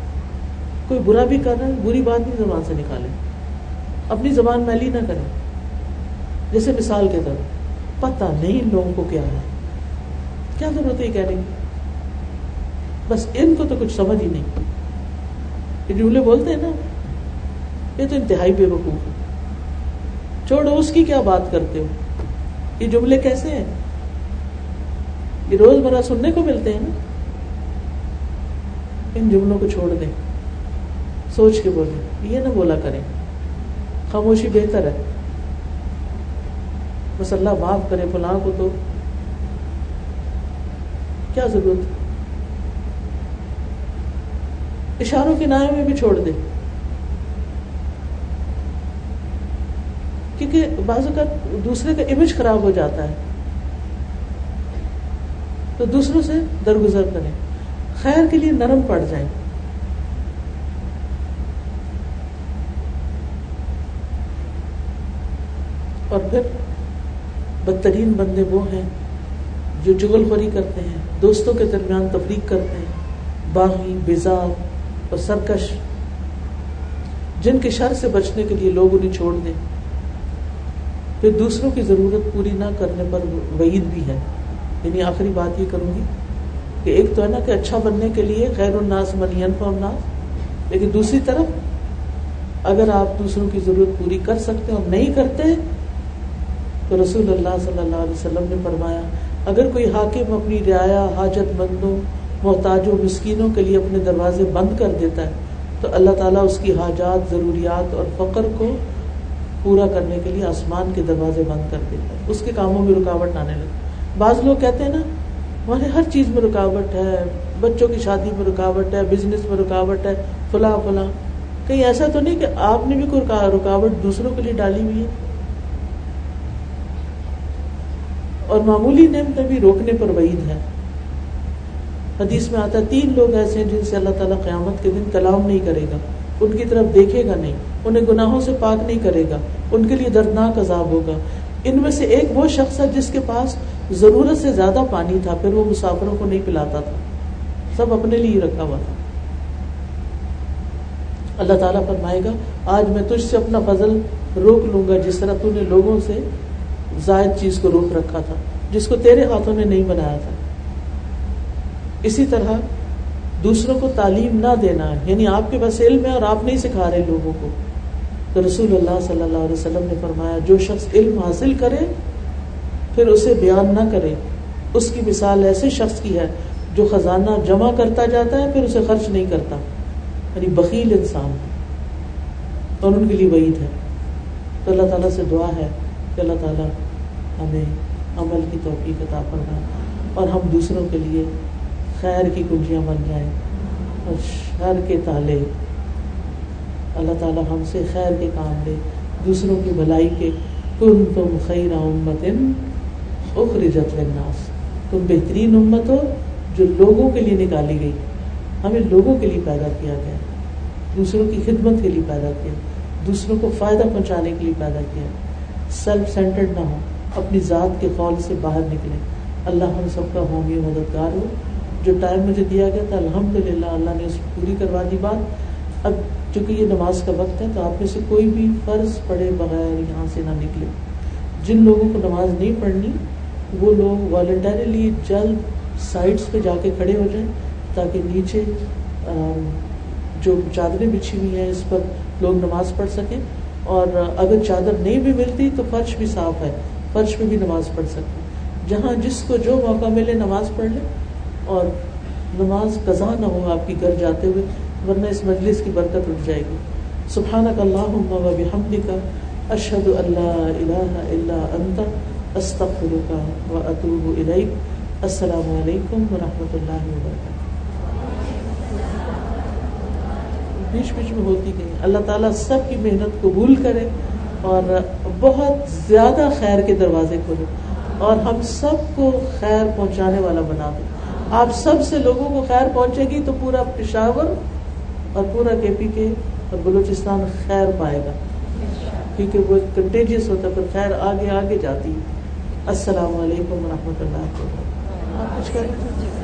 کوئی برا بھی کر رہا ہے، بری بات نہیں زبان سے نکالے۔ اپنی زبان میلی نہ کرے۔ جیسے مثال کے طور پتہ نہیں ان لوگوں کو کیا ہے۔ کیا ضرورت ہے یہ کہنے کی؟ بس ان کو تو کچھ سمجھ ہی نہیں۔ یہ جملے بولتے ہیں نا، یہ تو انتہائی بے وقوف ہے چھوڑو، اس کی کیا بات کرتے ہو؟ یہ جملے کیسے ہیں؟ یہ روز مرہ سننے کو ملتے ہیں نا۔ ان جملوں کو چھوڑ دیں۔ سوچ کے بولے، یہ نہ بولا کریں خاموشی بہتر ہے۔ بس اللہ معاف کرے فلاں کو تو۔ کیا ضرورت؟ اشاروں کے نائے میں بھی چھوڑ دے۔ کیونکہ بعض اوقات دوسرے کا امیج خراب ہو جاتا ہے۔ تو دوسروں سے درگزر کریں۔ خیر کے لیے نرم پڑ جائیں۔ اور پھر بدترین بندے وہ ہیں جو جگل خوری کرتے ہیں، دوستوں کے درمیان تفریق کرتے ہیں، باغی بزار اور سرکش، جن کے شر سے بچنے کے لیے لوگ انہیں چھوڑ دیں۔ پھر دوسروں کی ضرورت پوری نہ کرنے پر وعید بھی ہے۔ یعنی آخری بات یہ کروں گی کہ ایک تو ہے نا کہ اچھا بننے کے لیے خیر الناس منینف الناس، لیکن دوسری طرف اگر آپ دوسروں کی ضرورت پوری کر سکتے اور نہیں کرتے تو رسول اللہ صلی اللہ علیہ وسلم نے فرمایا، اگر کوئی حاکم اپنی رعایا، حاجت مندوں محتاجوں مسکینوں کے لیے اپنے دروازے بند کر دیتا ہے، تو اللہ تعالیٰ اس کی حاجات، ضروریات اور فقر کو پورا کرنے کے لیے آسمان کے دروازے بند کر دیتا ہے۔ اس کے کاموں میں رکاوٹ آنے لگے بعض لوگ کہتے ہیں نا ہمارے ہر چیز میں رکاوٹ ہے، بچوں کی شادی میں رکاوٹ ہے بزنس میں رکاوٹ ہے، فلاں فلاں۔ کہیں ایسا تو نہیں کہ آپ نے بھی کوئی رکاوٹ دوسروں کے لیے ڈالی ہوئی ہے؟ اور معمولی نعمتیں بھی روکنے پر وعید ہے حدیث میں آتا ہے، تین لوگ ایسے ہیں جن سے اللہ تعالیٰ قیامت کے دن کلام نہیں کرے گا، ان کی طرف دیکھے گا نہیں، انہیں گناہوں سے پاک نہیں کرے گا، ان کے لیے دردناک عذاب ہوگا۔ ان میں سے ایک وہ شخص ہے جس کے پاس ضرورت سے زیادہ پانی تھا، پھر وہ مسافروں کو نہیں پلاتا تھا، سب اپنے لیے رکھا ہوا تھا۔ اللہ تعالیٰ فرمائے گا، آج میں تجھ سے اپنا فضل روک لوں گا، جس طرح تو نے لوگوں سے زائد چیز کو روک رکھا تھا، جس کو تیرے ہاتھوں نے نہیں بنایا تھا۔ اسی طرح دوسروں کو تعلیم نہ دینا یعنی آپ کے پاس علم ہے اور آپ نہیں سکھا رہے لوگوں کو۔ تو رسول اللہ صلی اللہ علیہ وسلم نے فرمایا، جو شخص علم حاصل کرے، پھر اسے بیان نہ کرے۔ اس کی مثال ایسے شخص کی ہے جو خزانہ جمع کرتا جاتا ہے، پھر اسے خرچ نہیں کرتا۔ یعنی بکیل انسان۔ اور ان کے لیے وعید ہے۔ تو اللہ تعالیٰ سے دعا ہے کہ اللہ تعالیٰ ہمیں عمل کی توفیق عطا فرمائے اور ہم دوسروں کے لیے خیر کی کنجیاں بن جائیں اور شر کے تالے۔ اللہ تعالیٰ ہم سے خیر کے کام لے، دوسروں کی بھلائی کے۔ تم تم خیر امت اخرجت للناس۔ تم بہترین امت ہو جو لوگوں کے لیے نکالی گئی۔ ہمیں لوگوں کے لیے پیدا کیا گیا۔ دوسروں کی خدمت کے لیے پیدا کیا۔ دوسروں کو فائدہ پہنچانے کے لیے پیدا کیا۔ سیلف سینٹرڈ نہ ہو اپنی ذات کے قول سے باہر نکلے۔ اللہ ہم سب کا ہوگی مددگار ہو جو ٹائم مجھے دیا گیا تھا الحمد للہ اللہ نے اس پوری کروا دی بات۔ اب چونکہ یہ نماز کا وقت ہے، تو آپ میں سے کوئی بھی فرض پڑے بغیر یہاں سے نہ نکلے۔ جن لوگوں کو نماز نہیں پڑھنی، وہ لوگ والنٹریلی جلد سائڈس پہ جا کے کھڑے ہو جائیں، تاکہ نیچے جو چادریں بچھی ہوئی ہیں، اس پر لوگ نماز پڑھ سکیں۔ اور اگر چادر نہیں بھی ملتی، تو فرش بھی صاف ہے۔ فرش پہ بھی نماز پڑھ سکتے جہاں جس کو جو موقع ملے نماز پڑھ لے اور نماز قضا نہ ہو آپ کی گھر جاتے ہوئے، ورنہ اس مجلس کی برکت اٹھ جائے گی۔ سبحانہ اللہ و کا اشد اللہ الہ الا انت، استغفرک و اتوب الیک۔ السلام علیکم ورحمۃ اللہ وبرکاتہ۔ بیچ بیچ میں ہوتی گئی۔ اللہ تعالیٰ سب کی محنت قبول کرے۔ اور بہت زیادہ خیر کے دروازے کھولے اور ہم سب کو خیر پہنچانے والا بنا دے آپ سب سے لوگوں کو خیر پہنچے گی تو پورا پشاور اور پورا کے پی کے اور بلوچستان خیر پائے گا۔ کیونکہ وہ کنٹیجیس ہوتا ہے، پھر خیر آگے آگے جاتی السلام علیکم و رحمۃ اللہ وبرکاتہ۔